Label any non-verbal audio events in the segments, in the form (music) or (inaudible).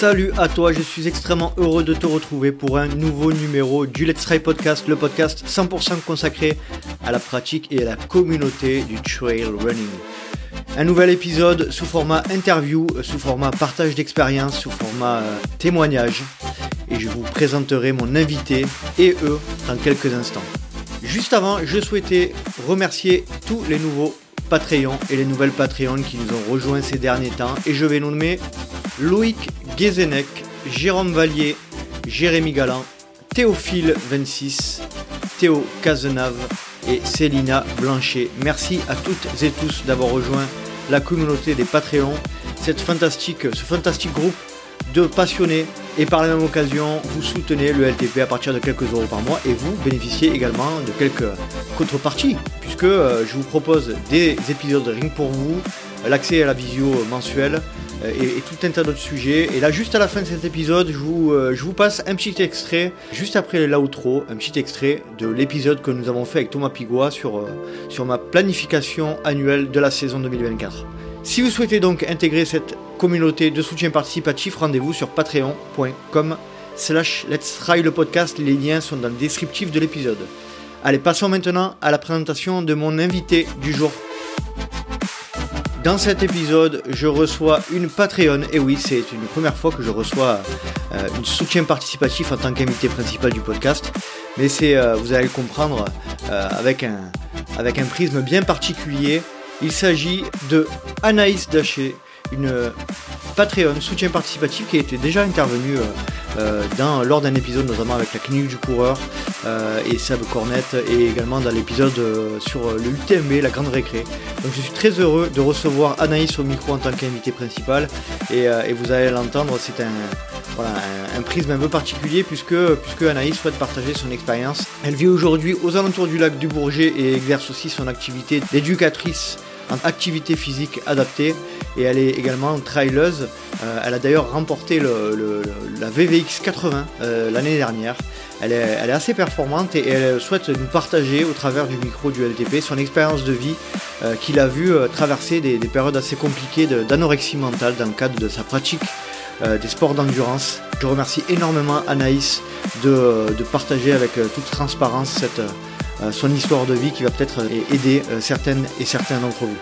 Salut à toi, je suis extrêmement heureux de te retrouver pour un nouveau numéro du Let's Try Podcast, le podcast 100% consacré à la pratique et à la communauté du trail running. Un nouvel épisode sous format interview, sous format partage d'expérience, sous format euh, témoignage. Et je vous présenterai mon invité et eux dans quelques instants. Juste avant, je souhaitais remercier tous les nouveaux Patreons et les nouvelles Patreons qui nous ont rejoints ces derniers temps. Et je vais nommer Loïc Guézenec, Jérôme Vallier, Jérémy Galland, Théophile 26, Théo Cazenave et Célina Blanchet. Merci à toutes et tous d'avoir rejoint la communauté des Patreons, cette fantastique, ce fantastique groupe de passionnés et par la même occasion, vous soutenez le LTP à partir de quelques euros par mois et vous bénéficiez également de quelques contreparties puisque euh, je vous propose des épisodes de Ring pour vous, l'accès à la visio mensuelle euh, et, tout un tas d'autres sujets. Et là, juste à la fin de cet épisode, je vous, euh, je vous passe un petit extrait, juste après l'outro, un petit extrait de l'épisode que nous avons fait avec Thomas Pigois sur, sur ma planification annuelle de la saison 2024. Si vous souhaitez donc intégrer cette communauté de soutien participatif, rendez-vous sur patreon.com slash let's try le podcast. Les liens sont dans le descriptif de l'épisode. Allez, passons maintenant à la présentation de mon invité du jour. Dans cet épisode, je reçois une Patreon. Et oui, c'est une première fois que je reçois euh, un soutien participatif en tant qu'invité principal du podcast. Mais c'est, euh, vous allez le comprendre, euh, avec, un, avec un prisme bien particulier. Il s'agit de Anaïs Daché, une Patreon soutien participatif qui été déjà intervenue euh, euh, lors d'un épisode notamment avec la clinique du coureur euh, et Seb Cornette et également dans l'épisode sur le UTMB, la grande récré. Donc je suis très heureux de recevoir Anaïs au micro en tant qu'invité principal et, vous allez l'entendre, c'est un, prisme un peu particulier puisque, puisque Anaïs souhaite partager son expérience. Elle vit aujourd'hui aux alentours du lac du Bourget et exerce aussi son activité d'éducatrice en activité physique adaptée et elle est également traileuse. Euh, elle a d'ailleurs remporté la VVX 80 euh, l'année dernière. Elle est, assez performante et elle souhaite nous partager au travers du micro du LTP son expérience de vie euh, qu'il a vu traverser des, périodes assez compliquées d'anorexie mentale dans le cadre de sa pratique des sports d'endurance. Je remercie énormément Anaïs de, partager avec toute transparence cette, son histoire de vie qui va peut-être aider certaines et certains d'entre vous.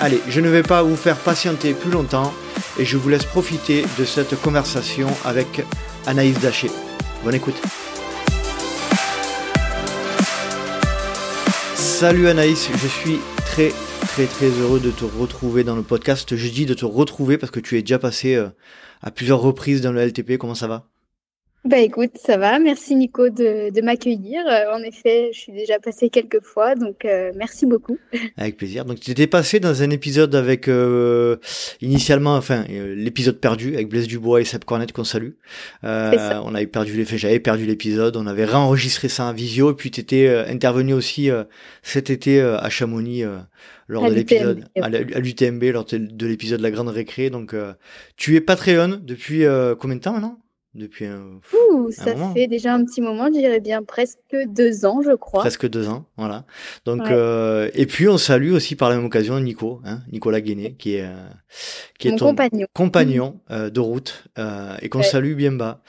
Allez, je ne vais pas vous faire patienter plus longtemps et je vous laisse profiter de cette conversation avec Anaïs Daché. Bonne écoute. Salut Anaïs, je suis très très très heureux de te retrouver dans le podcast. Je dis de te retrouver parce que tu es déjà passé euh, à plusieurs reprises dans le LTP. Comment ça va? Bah écoute, ça va. Merci Nico de, de m'accueillir. Euh, en effet, je suis déjà passé quelques fois, donc euh, merci beaucoup. (laughs) Avec plaisir. Donc tu étais passé dans un épisode avec euh, initialement, enfin l'épisode perdu avec Blaise Dubois et Seb Cornet qu'on salue. Ça. On avait perdu les j'avais perdu l'épisode. On avait réenregistré ça en visio et puis tu étais intervenu aussi cet été à Chamonix lors de l'épisode à l'UTMB lors de l'épisode La Grande Récré. Donc tu es Patreon depuis combien de temps maintenant? Depuis un. Ouh, ça fait déjà un petit moment, je dirais bien presque deux ans, je crois. Presque deux ans, voilà. Donc, euh, et puis on salue aussi par la même occasion Nico, hein, Nicolas Guéné, qui est, euh, qui est ton compagnon, compagnon euh, de route euh, et qu'on salue bien bas.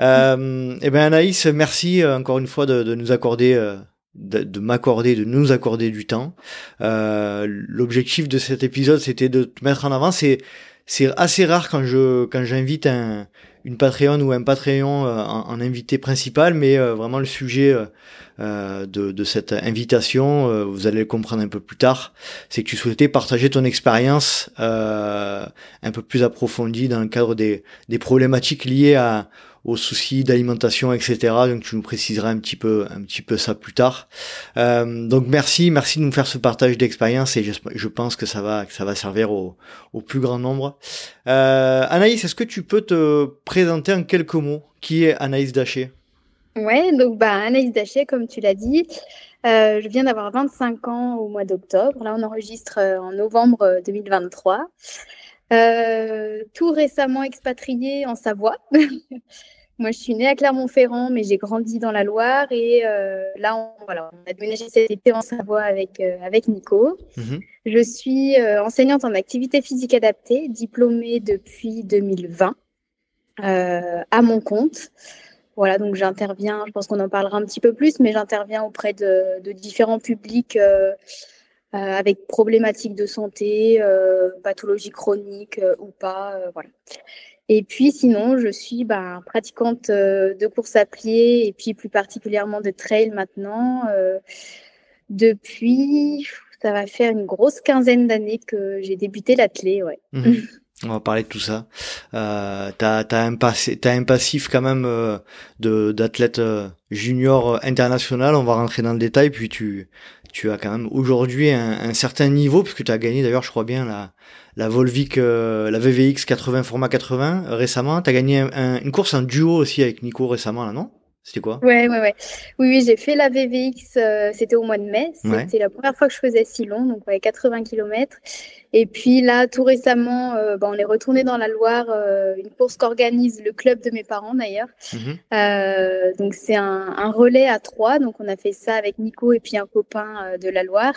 Euh, et ben Anaïs, merci euh, encore une fois de, de nous accorder. de, de m'accorder, de nous accorder du temps. L'objectif de cet épisode, c'était de te mettre en avant. C'est c'est assez rare quand je quand j'invite un une Patreon ou un Patreon euh, en, invité principal, mais euh, vraiment le sujet euh, de, cette invitation, vous allez le comprendre un peu plus tard, c'est que tu souhaitais partager ton expérience un peu plus approfondie dans le cadre des problématiques liées à aux soucis d'alimentation, etc. Donc tu nous préciseras un petit peu, un petit peu ça plus tard. Euh, donc merci, merci de nous faire ce partage d'expérience et je, je, pense que ça va, ça va servir au, plus grand nombre. Euh, Anaïs, est-ce que tu peux te présenter en quelques mots? Qui est Anaïs Daché? Ouais, donc bah Anaïs Daché, comme tu l'as dit. Euh, je viens d'avoir 25 ans au mois d'octobre. Là, on enregistre en novembre 2023. Euh, tout récemment expatriée en Savoie. (laughs) Moi, je suis née à Clermont-Ferrand, mais j'ai grandi dans la Loire. Et euh, là, on, voilà, on, a déménagé cet été en Savoie avec, euh, avec Nico. Mhm. Je suis enseignante en activité physique adaptée, diplômée depuis 2020. à mon compte. Voilà, donc j'interviens, je pense qu'on en parlera un petit peu plus, mais j'interviens auprès de, de, différents publics avec problématiques de santé, pathologies chroniques ou pas. voilà. Et puis sinon, je suis bah, pratiquante euh, de course à pied et puis plus particulièrement de trail maintenant. Euh, depuis, ça va faire une grosse quinzaine d'années que j'ai débuté l'athlé, ouais. Mhm. On va parler de tout ça. Euh, t'as as un, un passif quand même euh, d'athlète junior international. On va rentrer dans le détail. Puis tu tu as quand même aujourd'hui un, certain niveau puisque tu as gagné d'ailleurs, je crois bien la la Volvic, euh, la VVX 80 format 80 euh, récemment. Tu gagné une course en duo aussi avec Nico récemment, là, non? C'était quoi? Ouais, ouais, ouais. Oui, oui j'ai fait la VVX, euh, c'était au mois de mai. C'était la première fois que je faisais si long, donc ouais, 80 km. Et puis là, tout récemment, bah, on est retourné dans la Loire, une course qu'organise le club de mes parents d'ailleurs. Mhm. donc c'est un, un, relais à trois, donc on a fait ça avec Nico et puis un copain de la Loire.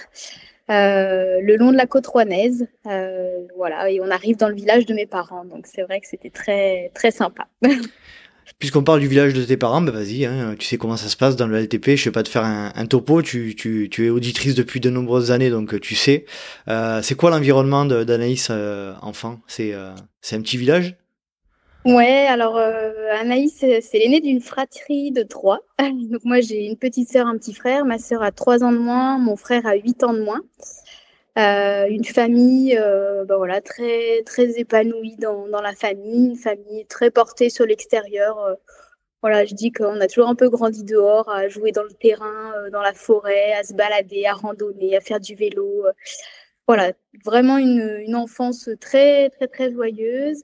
Euh, le long de la côte rouennaise. Euh, voilà, et on arrive dans le village de mes parents. Donc c'est vrai que c'était très très sympa. (laughs) Puisqu'on parle du village de tes parents, bah vas-y, hein, tu sais comment ça se passe dans le LTP. Je vais pas te faire un, topo. Tu, es auditrice depuis de nombreuses années, donc tu sais. Euh, c'est quoi l'environnement d'Anaïs enfant? C'est un petit village? Ouais, alors euh, Anaïs, c'est l'aînée d'une fratrie de trois. (laughs) Donc moi, j'ai une petite sœur, un petit frère. Ma sœur a trois ans de moins, mon frère a huit ans de moins. Euh, une famille, euh, bah voilà, très très épanouie dans, dans la famille, une famille très portée sur l'extérieur. Euh, voilà, je dis qu'on a toujours un peu grandi dehors, à jouer dans le terrain, dans la forêt, à se balader, à randonner, à faire du vélo. voilà, vraiment une, une enfance très très très joyeuse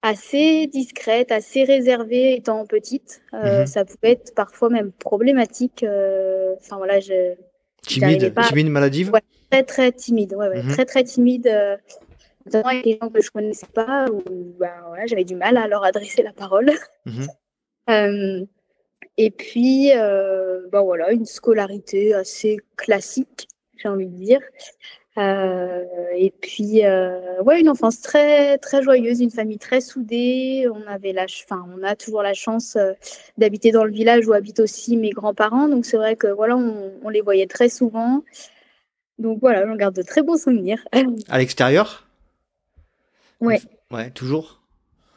assez discrète, assez réservée étant petite. Mhm. Ça pouvait être parfois même problématique. Enfin voilà, je. Timide, timide, maladive? Très très timide, ouais, ouais, mhm. très très timide. Euh, notamment avec les gens que je connaissais pas, ou ben, voilà, j'avais du mal à leur adresser la parole. Mhm. (laughs) et puis, ben voilà, une scolarité assez classique, j'ai envie de dire. Euh, et puis, euh, ouais, une enfance très très joyeuse, une famille très soudée. On avait la, enfin, on a toujours la chance euh, d'habiter dans le village où habitent aussi mes grands-parents. Donc c'est vrai que voilà, on, les voyait très souvent. Donc voilà, j'en garde de très bons souvenirs. À l'extérieur? Ouais. Ouais, toujours?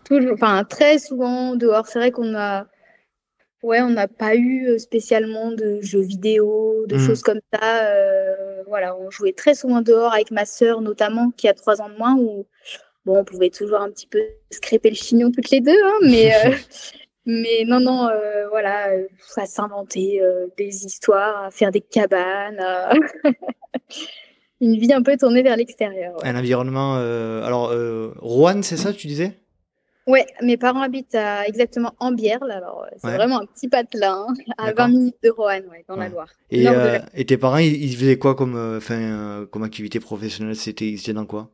Toujours, enfin très souvent dehors. C'est vrai qu'on a Ouais, on n'a pas eu spécialement de jeux vidéo, de mmh. choses comme ça. Euh, voilà, on jouait très souvent dehors avec ma sœur notamment, qui a trois ans de moins, où bon, on pouvait toujours un petit peu scraper le chignon toutes les deux, hein, mais euh, (laughs) mais non, non, euh, voilà, à s'inventer des histoires, à faire des cabanes, (laughs) une vie un peu tournée vers l'extérieur. Un environnement. alors, Rouen, c'est ça, tu disais? Ouais, mes parents habitent à exactement Ambierle, alors euh, c'est vraiment un petit patelin, hein, à 20 minutes de Roanne, dans la Loire. Et, euh, et, tes parents, ils, faisaient quoi comme, euh, comme activité professionnelle? C'était Ils dans quoi?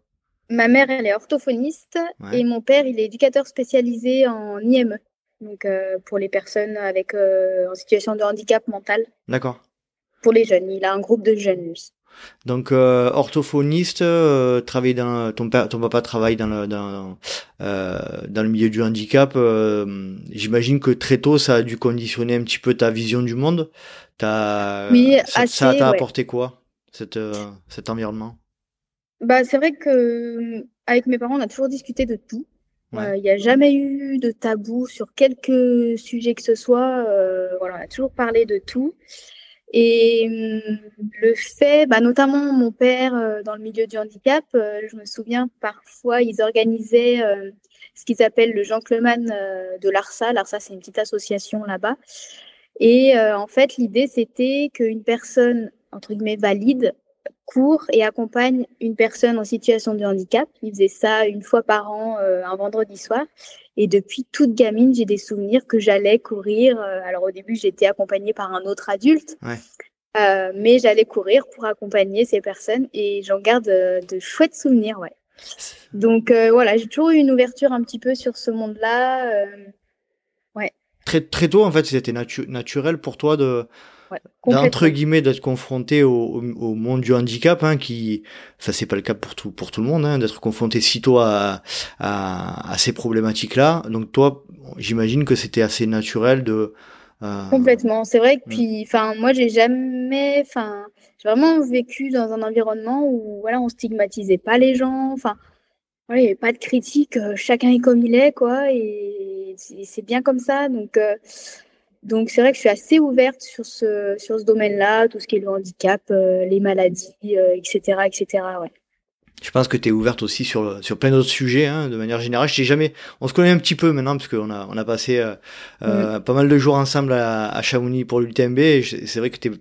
Ma mère, elle est orthophoniste et mon père, il est éducateur spécialisé en IME, donc pour les personnes avec en situation de handicap mental. D'accord. Pour les jeunes, il a un groupe de jeunes, lui. Donc euh, orthophoniste, euh, travaille dans ton père, ton papa travaille dans le dans, euh, dans le milieu du handicap. Euh, j'imagine que très tôt ça a dû conditionner un petit peu ta vision du monde. As, oui, ça, ça t'a apporté quoi cet cet environnement? Bah c'est vrai que avec mes parents on a toujours discuté de tout. Il n'y a jamais eu de tabou sur quelque sujet que ce soit. voilà, on a toujours parlé de tout. Et hum, le fait, bah, notamment mon père euh, dans le milieu du handicap, euh, je me souviens parfois ils organisaient euh, ce qu'ils appellent le gentleman de l'ARSA. L'ARSA, c'est une petite association là-bas. Et en fait, l'idée, c'était qu'une personne, entre guillemets, valide, court et accompagne une personne en situation de handicap. Ils faisaient ça une fois par an, un vendredi soir. Et depuis toute gamine, j'ai des souvenirs que j'allais courir. Euh, alors au début, j'étais accompagnée par un autre adulte, euh, mais j'allais courir pour accompagner ces personnes et j'en garde euh, de chouettes souvenirs, ouais. Donc voilà, j'ai toujours eu une ouverture un petit peu sur ce monde-là. ouais. très très tôt en fait, c'était naturel pour toi de ouais, entre guillemets d'être confronté au, au, monde du handicap, hein, qui, enfin c'est pas le cas pour tout pour tout le monde, hein, d'être confronté si tôt à, à, à ces problématiques-là. Donc toi, j'imagine que c'était assez naturel de euh... Complètement. C'est vrai que mm. puis, enfin, moi, j'ai jamais, enfin, j'ai vraiment vécu dans un environnement où, voilà, on stigmatisait pas les gens. Enfin, il n'y avait pas de critique. Euh, chacun est comme il est, quoi. Et c'est bien comme ça. Donc, euh, donc c'est vrai que je suis assez ouverte sur ce, sur ce domaine-là, tout ce qui est le handicap, euh, les maladies, etc., etc. Ouais. Je pense que tu es ouverte aussi sur, sur plein d'autres sujets, hein, de manière générale. Je sais jamais, on se connaît un petit peu maintenant parce qu'on a, on a passé euh, pas mal de jours ensemble à, à Chamonix pour l'UTMB. C'est vrai que tu es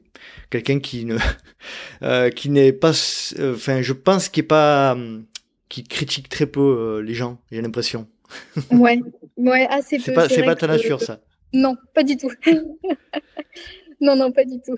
quelqu'un qui ne, (laughs) euh, qui n'est pas, enfin, je pense qu'il est pas, qui critique très peu les gens. J'ai l'impression. ouais, ouais, assez peu. C'est pas, c'est pas ta nature, ça. Non, pas du tout. (laughs) non, non, pas du tout.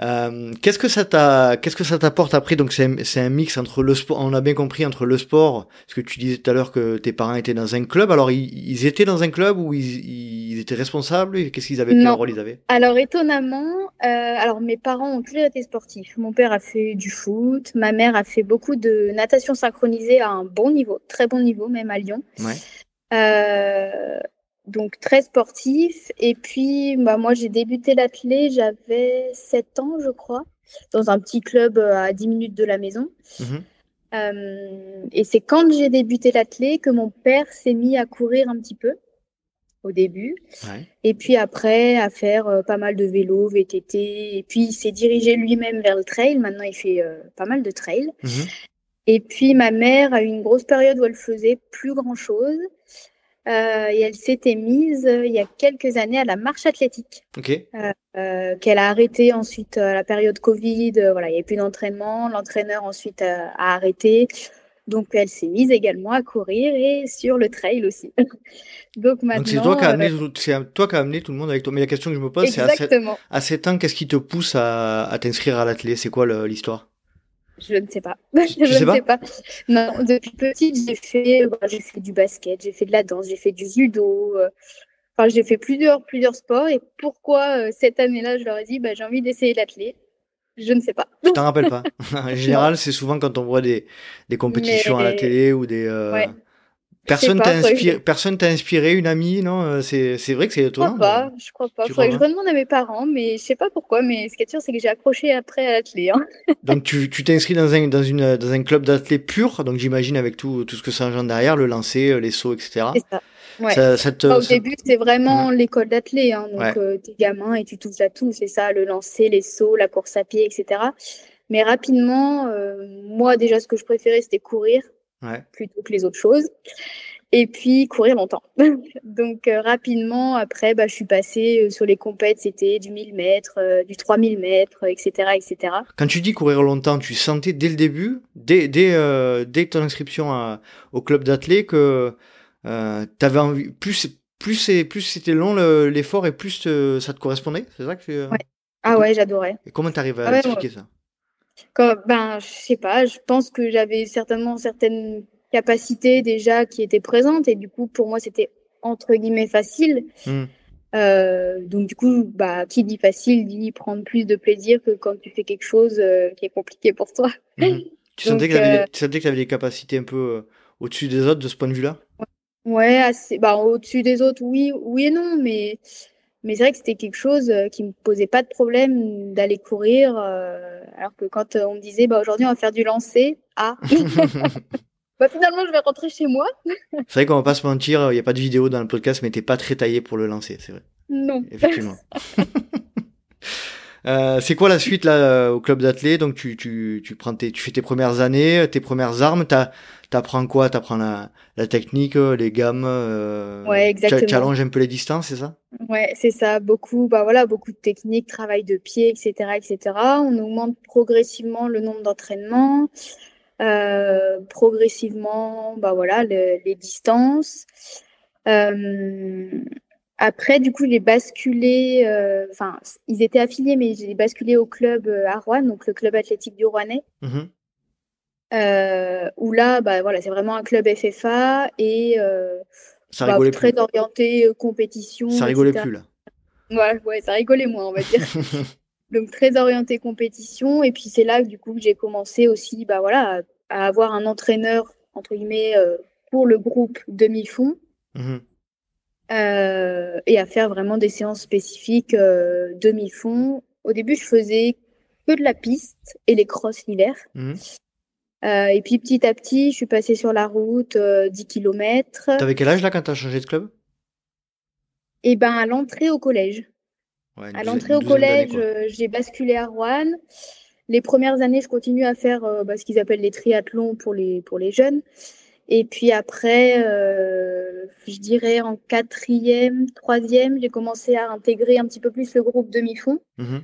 Euh, qu'est-ce que ça t'a, qu'est-ce que ça t'apporte après Donc c'est, c'est un mix entre le sport, on a bien compris entre le sport, parce que tu disais tout à l'heure que tes parents étaient dans un club. Alors ils, étaient dans un club ou ils, ils étaient responsables? Qu'est-ce qu'ils avaient Quel rôle ils avaient? Alors étonnamment, euh, alors mes parents ont toujours été sportifs. Mon père a fait du foot, ma mère a fait beaucoup de natation synchronisée à un bon niveau, très bon niveau même à Lyon. Ouais. Euh, donc très sportif. Et puis, bah, moi, j'ai débuté l'athlé, j'avais 7 ans, je crois, dans un petit club euh, à 10 minutes de la maison. Mmh euh, et c'est quand j'ai débuté l'athlé que mon père s'est mis à courir un petit peu au début. Ouais. Et puis après, à faire euh, pas mal de vélo, VTT. Et puis, il s'est dirigé lui-même vers le trail. Maintenant, il fait euh, pas mal de trail. Mmh et puis, ma mère a eu une grosse période où elle faisait plus grand-chose. Euh, et elle s'était mise euh, il y a quelques années à la marche athlétique. Okay. Euh, qu'elle a arrêté ensuite à la période Covid. voilà, il n'y avait plus d'entraînement. L'entraîneur ensuite a, arrêté. Donc elle s'est mise également à courir et sur le trail aussi. (laughs) Donc maintenant. c'est toi qui as amené, c'est toi qui as amené tout le monde avec toi. Mais la question que je me pose, c'est à, à 7 ans, qu'est-ce qui te pousse à, à t'inscrire à l'athlète C'est quoi l'histoire? Je ne sais pas. (laughs) je ne sais pas. Non, depuis petite, j'ai fait, bah, j'ai fait du basket, j'ai fait de la danse, j'ai fait du judo. Euh, enfin, j'ai fait plusieurs, plusieurs sports. Et pourquoi euh, cette année-là, je leur ai dit, bah, j'ai envie d'essayer l'athlète? Je ne sais pas. Je t'en rappelle pas? (laughs) en général, c'est souvent quand on voit des, des compétitions à la télé ou des. Euh... Ouais. Personne t'a inspiré, personne t'a inspiré, une amie, non euh, C'est c'est vrai que c'est étonnant. Je crois pas, je crois pas. Faudrait que je redemande à mes parents, mais je sais pas pourquoi. Mais ce qui est sûr, c'est que j'ai accroché après à l'athlète. Hein. (laughs) donc tu tu t'es inscrit dans un dans une dans un club d'athlètes pur, donc j'imagine avec tout tout ce que ça engendre derrière, le lancer, euh, les sauts, etc. C'est ça. Ouais. Ça, ça te, au ça... début, c'est vraiment mmh. l'école d'athlète, hein, donc ouais. euh, t'es gamin et tu touches à tout, c'est ça, le lancer, les sauts, la course à pied, etc. Mais rapidement, euh, moi déjà, ce que je préférais, c'était courir ouais. plutôt que les autres choses et puis courir longtemps. (laughs) Donc euh, rapidement, après, bah, je suis passée euh, sur les compètes, c'était du 1000 mètres, euh, du 3000 mètres, etc., etc. Quand tu dis courir longtemps, tu sentais dès le début, dès, dès, euh, dès ton inscription à, au club d'athlètes, que tu avais envie, plus, plus, plus c'était long l'effort et plus ça te correspondait C'est ça que tu... Ouais. Ah ouais, j'adorais. Et comment tu arrives à ah ouais, expliquer ouais. ça? Ben, je sais pas, je pense que j'avais certainement certaines capacité déjà qui était présente et du coup pour moi c'était entre guillemets facile. Mmh. Euh, donc du coup, bah, qui dit facile dit prendre plus de plaisir que quand tu fais quelque chose euh, qui est compliqué pour toi. Mmh. (laughs) Tu, donc, sentais que euh... tu sentais que tu avais des capacités un peu euh, au-dessus des autres de ce point de vue-là? Ouais, assez, bah, au-dessus des autres, oui, oui et non, mais, mais c'est vrai que c'était quelque chose euh, qui me posait pas de problème d'aller courir, alors que quand on me disait, bah, aujourd'hui on va faire du lancer, ah (laughs) (laughs) Bah, finalement, je vais rentrer chez moi. (laughs) c'est vrai qu'on va pas se mentir, il n'y a pas de vidéo dans le podcast, mais t'es pas très taillé pour le lancer, c'est vrai. Non. Effectivement. euh, c'est quoi la suite là au club d'athlètes Donc tu, tu, tu prends tes, tu fais tes premières années, tes premières armes, t'as T'apprends quoi? T'apprends la, la technique, les gammes. Euh, ouais, exactement. Challenge un peu les distances, c'est ça? Ouais, c'est ça. Beaucoup, bah voilà, beaucoup de techniques, travail de pied, etc., etc. On augmente progressivement le nombre d'entraînements. Euh, progressivement, bah voilà, le, les distances. Euh, après, du coup, j'ai basculé, euh, enfin, ils étaient affiliés, mais j'ai basculé au club à Rouen, donc le club athlétique du Rouennais. Mmh. Où là, bah, voilà, c'est vraiment un club FFA et Ça bah, très plus. orienté euh, compétition. Ça rigolait plus là. Ouais, ouais, ça rigolait moins, on va dire. (laughs) Donc très orienté compétition. Et puis c'est là que du coup que j'ai commencé aussi bah, voilà, à, à avoir un entraîneur, entre guillemets, euh, pour le groupe demi-fond. Euh, et à faire vraiment des séances spécifiques euh, demi-fond. Au début, je faisais que de la piste et les crosses l'hiver. Mhm. Euh, et puis petit à petit, je suis passée sur la route, euh, 10 km. T'avais quel âge là quand t'as changé de club? Et ben à l'entrée au collège. Ouais, À l'entrée au collège, euh, j'ai basculé à Rouen. Les premières années, je continue à faire euh, bah, ce qu'ils appellent les triathlons pour les, pour les jeunes. Et puis après, je dirais en quatrième, troisième, j'ai commencé à intégrer un petit peu plus le groupe demi-fond, Mhm.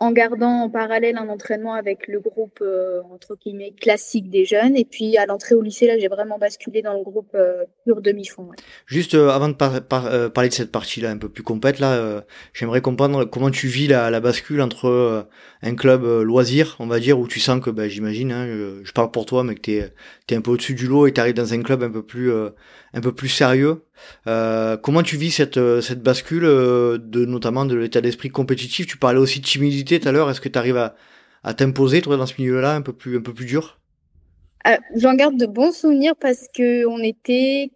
En gardant en parallèle un entraînement avec le groupe euh, entre guillemets classique des jeunes. Et puis à l'entrée au lycée, là, j'ai vraiment basculé dans le groupe euh, pur demi-fond. ouais. Juste euh, avant de par- euh, parler de cette partie-là un peu plus complète, là, euh, j'aimerais comprendre comment tu vis la, la bascule entre euh, un club loisir, on va dire, où tu sens que, bah, j'imagine, hein, je, parle pour toi, mais que t'es es un peu au-dessus du lot et t'arrives dans un club un peu plus un peu plus sérieux. Euh, comment tu vis cette euh, cette bascule euh, de notamment de l'état d'esprit compétitif? Tu parlais aussi de timidité tout à l'heure. Est-ce que tu arrives à, à t'imposer toi dans ce milieu-là un peu plus un peu plus dur? Euh, J'en garde de bons souvenirs parce que on était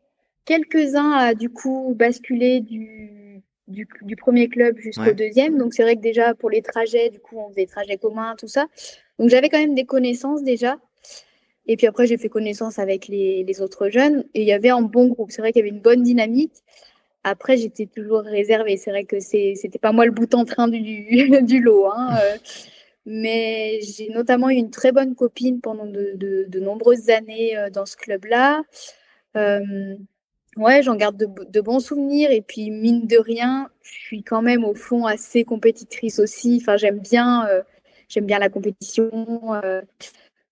quelques-uns à du coup basculer du, du, du premier club jusqu'au Ouais. deuxième. Donc c'est vrai que déjà pour les trajets, du coup on faisait des trajets communs, tout ça. Donc j'avais quand même des connaissances déjà. Et puis après j'ai fait connaissance avec les, autres jeunes et il y avait un bon groupe. C'est vrai qu'il y avait une bonne dynamique. Après j'étais toujours réservée. C'est vrai que c'était pas moi le bout en train (laughs) du, lot. Hein. euh. Mais j'ai notamment eu une très bonne copine pendant de, nombreuses années euh, dans ce club-là. Euh, ouais, j'en garde de, bons souvenirs. Et puis, mine de rien, je suis quand même au fond assez compétitrice aussi. Enfin, j'aime bien, euh, bien la compétition.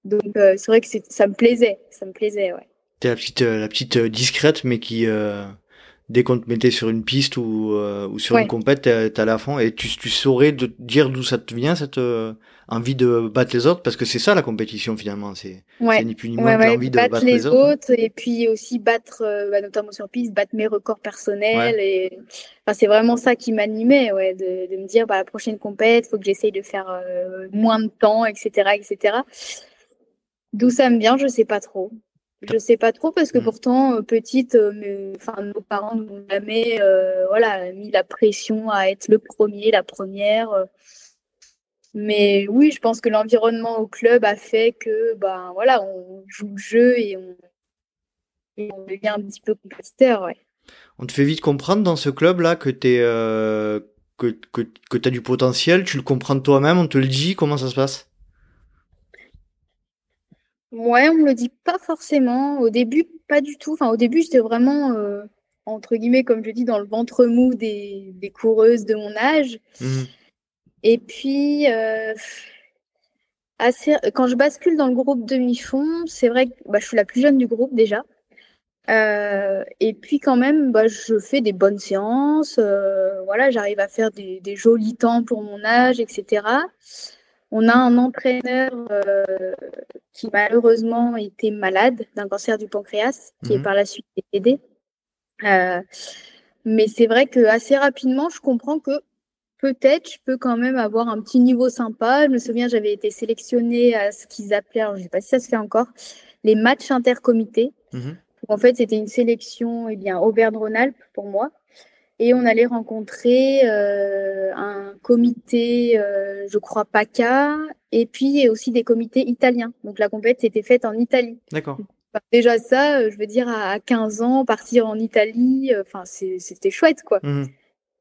Donc, euh, c'est vrai que ça me plaisait. Ça me plaisait, ouais. T'es la petite euh, la petite euh, discrète, mais qui euh, dès qu'on te mettait sur une piste ou euh, ou sur Ouais. une compète, allé à fond et tu tu saurais de dire d'où ça te vient cette envie de battre les autres parce que c'est ça la compétition finalement, c'est c'est Ouais. ni plus ni moins que ouais, l'envie de battre les les autres. autres et puis aussi battre, bah, notamment sur piste, battre mes records personnels. Et... Enfin, c'est vraiment ça qui m'animait, ouais, de, de me dire, bah, la prochaine compète, faut que j'essaye de faire moins de temps, etc., etc. D'où ça me vient, je sais pas trop. Je sais pas trop parce que Mm. pourtant, euh, petite, euh, enfin, nos parents ne m'ont jamais euh, voilà, mis la pression à être le premier, la première. Mais oui, je pense que l'environnement au club a fait que, ben voilà, on joue le jeu et on, et on devient un petit peu compétiteur, ouais. On te fait vite comprendre dans ce club là que t'es euh, que que que t'as du potentiel, tu le comprends toi-même, on te le dit, comment ça se passe? Ouais, on me le dit pas forcément. Au début, pas du tout. Enfin, au début, j'étais vraiment, euh, entre guillemets, comme je dis, dans le ventre mou des, des coureuses de mon âge. Mhm. Et puis, euh, assez, quand je bascule dans le groupe demi-fond, c'est vrai que bah, je suis la plus jeune du groupe déjà. Euh, et puis quand même, bah, je fais des bonnes séances. euh, voilà, j'arrive à faire des, des jolis temps pour mon âge, etc. On a un entraîneur euh, qui malheureusement était malade d'un cancer du pancréas, qui est Mhm. par la suite décédé. Euh, mais c'est vrai que assez rapidement, je comprends que peut-être je peux quand même avoir un petit niveau sympa. Je me souviens, j'avais été sélectionnée à ce qu'ils appelaient, alors je ne sais pas si ça se fait encore, les matchs intercomités. Mhm. En fait, c'était une sélection eh bien, Auvergne-Rhône-Alpes pour moi. Et on allait rencontrer euh, un comité, euh, je crois, PACA, et puis aussi des comités italiens. Donc la compète était faite en Italie. D'accord. Enfin, déjà ça, euh, je veux dire, à à 15 ans, partir en Italie, enfin, c'était chouette, quoi. Mhm.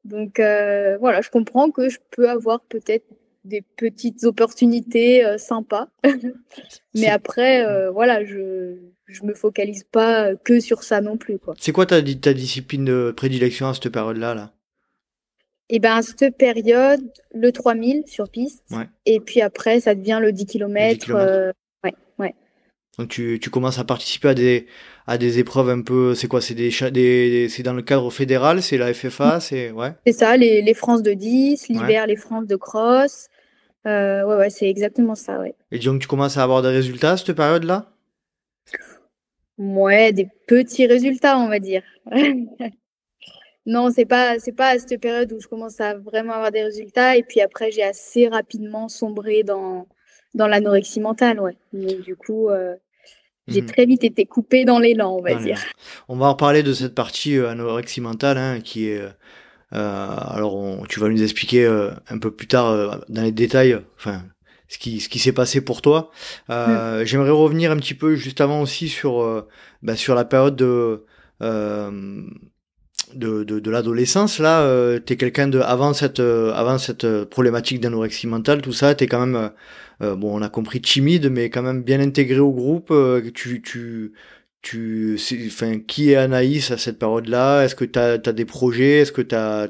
Donc euh, voilà, je comprends que je peux avoir peut-être des petites opportunités euh, sympas. (laughs) Mais après, euh, voilà, je je me focalise pas que sur ça non plus, quoi. C'est quoi ta ta discipline de prédilection à cette période-là là? Et ben à cette période, le 3000 sur piste, Ouais. et puis après, ça devient le 10 km. kilomètres. ouais, ouais. Donc tu, tu commences à participer à des à des épreuves un peu c'est quoi c'est des, c'est dans le cadre fédéral c'est la FFA c'est ouais C'est ça, les, les France de 10, Ouais. l'hiver, les France de cross. Euh, ouais, ouais, c'est exactement ça, ouais. et donc tu commences à avoir des résultats à cette période là Ouais, des petits résultats, on va dire. (laughs) non, c'est pas c'est pas à cette période où je commence à vraiment avoir des résultats et puis après j'ai assez rapidement sombré dans dans l'anorexie mentale, ouais. Mais du coup, euh, j'ai mhm. très vite été coupée dans l'élan, on va dire. On va en reparler de cette partie euh, anorexie mentale hein, qui est. Euh, alors, tu vas nous expliquer un peu plus tard dans les détails, enfin, ce qui ce qui s'est passé pour toi. Mm. J'aimerais revenir un petit peu juste avant aussi sur bah, sur la période de de, de, l'adolescence là euh, t'es quelqu'un de avant cette avant cette problématique d'anorexie mentale tout ça t'es quand même euh, bon, on a compris timide, mais quand même bien intégré au groupe. Euh, tu, tu, tu, enfin, qui est Anaïs à cette période-là? Est-ce que tu as, des projets? Est-ce que t'as,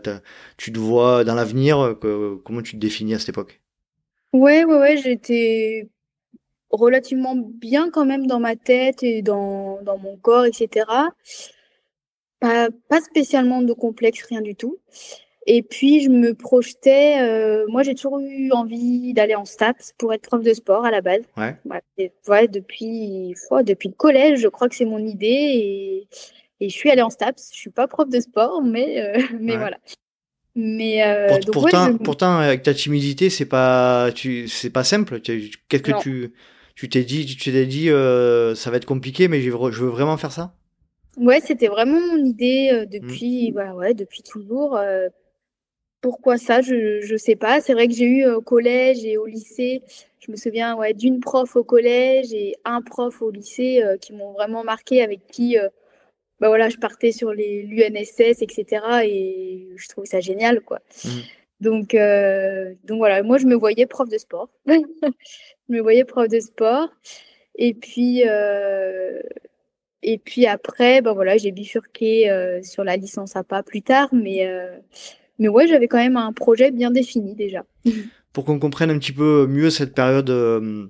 tu te vois dans l'avenir? Comment tu te définis à cette époque? Ouais, ouais, ouais, j'étais relativement bien quand même dans ma tête et dans, dans mon corps, etc. Pas, pas spécialement de complexe, rien du tout. Et puis, je me projetais. Euh, moi, j'ai toujours eu envie d'aller en STAPS pour être prof de sport à la base. Ouais. ouais, depuis, depuis le collège, je crois que c'est mon idée. Et, et, je suis allée en STAPS. Je suis pas prof de sport, mais, euh, (laughs) mais voilà. Mais euh, pourtant, pourtant, avec ta timidité, c'est pas, tu, c'est pas simple. Qu'est-ce que tu, tu t'es dit, tu t'es dit, ça va être compliqué, mais je veux vraiment faire ça? Ouais, c'était vraiment mon idée mmh. depuis, bah ouais, depuis toujours. Pourquoi ça Je ne sais pas. C'est vrai que j'ai eu euh, au collège et au lycée, je me souviens ouais, d'une prof au collège et un prof au lycée euh, qui m'ont vraiment marqué, avec qui euh, bah voilà, je partais sur l'UNSS, etc. Et je trouve ça génial. quoi. Mmh. Donc, donc voilà, moi je me voyais prof de sport. (laughs) je me voyais prof de sport. Et puis, et puis après, bah voilà, j'ai bifurqué sur la licence APA plus tard, mais mais ouais, j'avais quand même un projet bien défini déjà. (laughs) Pour qu'on comprenne un petit peu mieux cette période euh,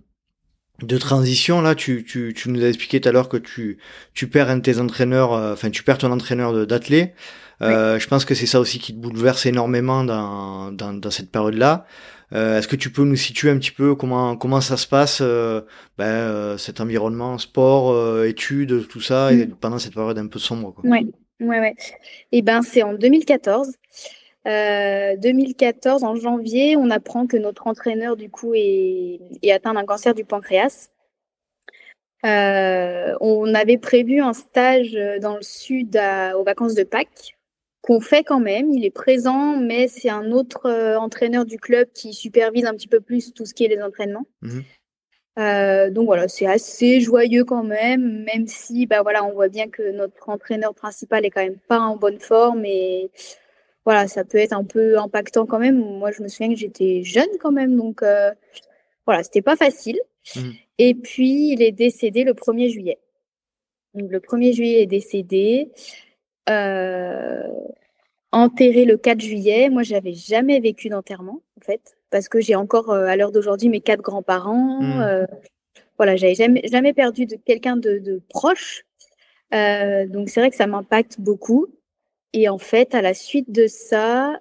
de transition, là, tu, tu, tu nous as expliqué tout à l'heure que tu, tu perds un de tes entraîneurs, euh, enfin, tu perds ton entraîneur d'athlète. Euh, Je pense que c'est ça aussi qui te bouleverse énormément dans, dans, dans cette période-là. Euh, Est-ce que tu peux nous situer un petit peu comment comment ça se passe, euh, ben, euh, cet environnement sport, études, tout ça, et mm. pendant cette période un peu sombre quoi? Ouais, ouais, ouais. Et eh ben c'est en 2014. 2014, euh, en janvier, on apprend que notre entraîneur, du coup, est, atteint d'un cancer du pancréas. On avait prévu un stage dans le sud aux vacances de Pâques, qu'on fait quand même. Il est présent, mais c'est un autre euh, entraîneur du club qui supervise un petit peu plus tout ce qui est les entraînements. Mhm. donc voilà, c'est assez joyeux quand même, même si bah voilà, on voit bien que notre entraîneur principal est quand même pas en bonne forme et voilà, ça peut être un peu impactant quand même. Moi, je me souviens que j'étais jeune quand même, donc euh, voilà, c'était pas facile. Mmh. Et puis, il est décédé le 1er juillet. Donc, le 1er juillet, il est décédé. Euh, enterré le 4 juillet. Moi, j'avais jamais vécu d'enterrement, en fait, parce que j'ai encore, euh, à l'heure d'aujourd'hui, mes quatre grands-parents. Mmh. Euh, voilà, j'avais jamais, jamais perdu de quelqu'un de, de, proche. donc, c'est vrai que ça m'impacte beaucoup. Et en fait, à la suite de ça,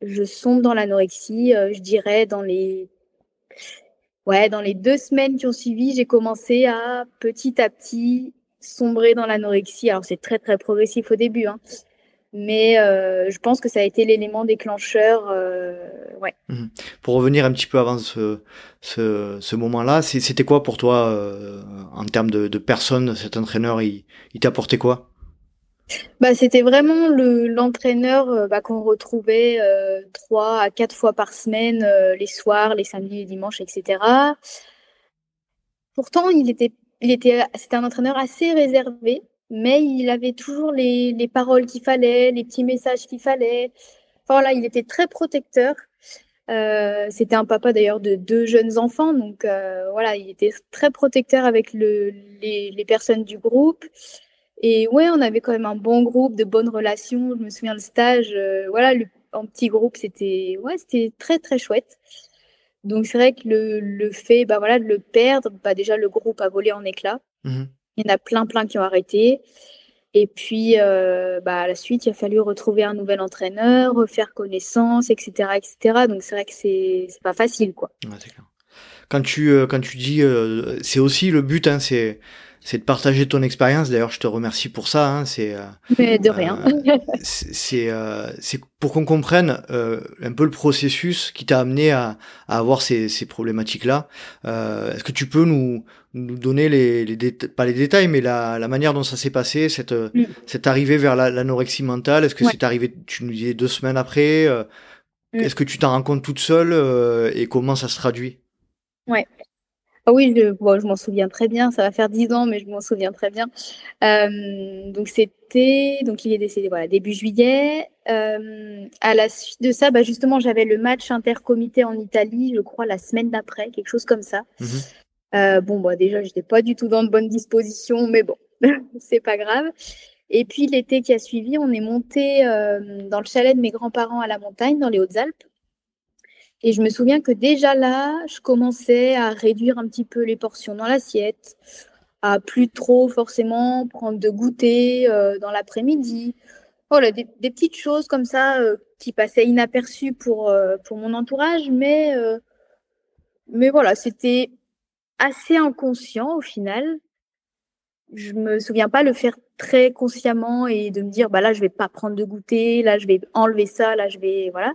je sombre dans l'anorexie. Je dirais dans les, ouais, dans les deux semaines qui ont suivi, j'ai commencé à petit à petit sombrer dans l'anorexie. Alors c'est très très progressif au début, hein. mais euh, je pense que ça a été l'élément déclencheur. Euh, ouais. Mmh. Pour revenir un petit peu avant ce, ce, ce moment-là, c'était quoi pour toi en termes de, de personne, cet entraîneur, il, il t'a apporté quoi? Bah, c'était vraiment le l'entraîneur, euh, bah, qu'on retrouvait, euh, trois à quatre fois par semaine, euh, les soirs, les samedis, les dimanches etc. Pourtant, il était il était c'était un entraîneur assez réservé, mais il avait toujours les les paroles qu'il fallait, les petits messages qu'il fallait. voilà, il était très protecteur. c'était un papa d'ailleurs de deux jeunes enfants, donc voilà, il était très protecteur avec le les les personnes du groupe. Et ouais, on avait quand même un bon groupe, de bonnes relations. Je me souviens le stage, euh, voilà, en petit groupe, c'était ouais, c'était très très chouette. Donc c'est vrai que le, le, fait, bah voilà, de le perdre, bah déjà le groupe a volé en éclats. Mmh il y en a plein plein qui ont arrêté. Et puis, euh, bah, à la suite, il a fallu retrouver un nouvel entraîneur, refaire connaissance, etc., etc. Donc c'est vrai que c'est pas facile, quoi. Ouais, quand tu euh, quand tu dis, c'est aussi le but, hein, c'est c'est de partager ton expérience. D'ailleurs, je te remercie pour ça. Hein. C'est euh, Mais de rien. (laughs) Euh, c'est euh, c'est pour qu'on comprenne euh, un peu le processus qui t'a amené à, à, avoir ces, ces problématiques-là. Est-ce que tu peux nous, nous donner les, les pas les détails, mais la, la manière dont ça s'est passé, cette, mm. cette arrivée vers l'anorexie mentale? Est-ce que c'est arrivé, tu nous disais deux semaines après mm. Est-ce que tu t'en rends compte toute seule et comment ça se traduit? Ouais. Ah oui, je, je m'en souviens très bien. Ça va faire dix ans, mais je m'en souviens très bien. Euh, donc c'était, donc il est décédé voilà début juillet. Euh, à la suite de ça, bah justement, j'avais le match intercomité en Italie, je crois la semaine d'après, quelque chose comme ça. Mhm. Euh, bon, bah déjà, j'étais pas du tout dans de bonnes dispositions, mais bon, (laughs) c'est pas grave. Et puis l'été qui a suivi, on est monté dans le chalet de mes grands-parents à la montagne, dans les Hautes-Alpes. Et je me souviens que déjà là, je commençais à réduire un petit peu les portions dans l'assiette, à plus trop forcément prendre de goûter euh, dans l'après-midi. Voilà, des, petites choses comme ça euh, qui passaient inaperçues pour, euh, pour mon entourage, mais, mais voilà, c'était assez inconscient au final. Je me souviens pas le faire très consciemment et de me dire bah là je vais pas prendre de goûter, là je vais enlever ça, là je vais voilà.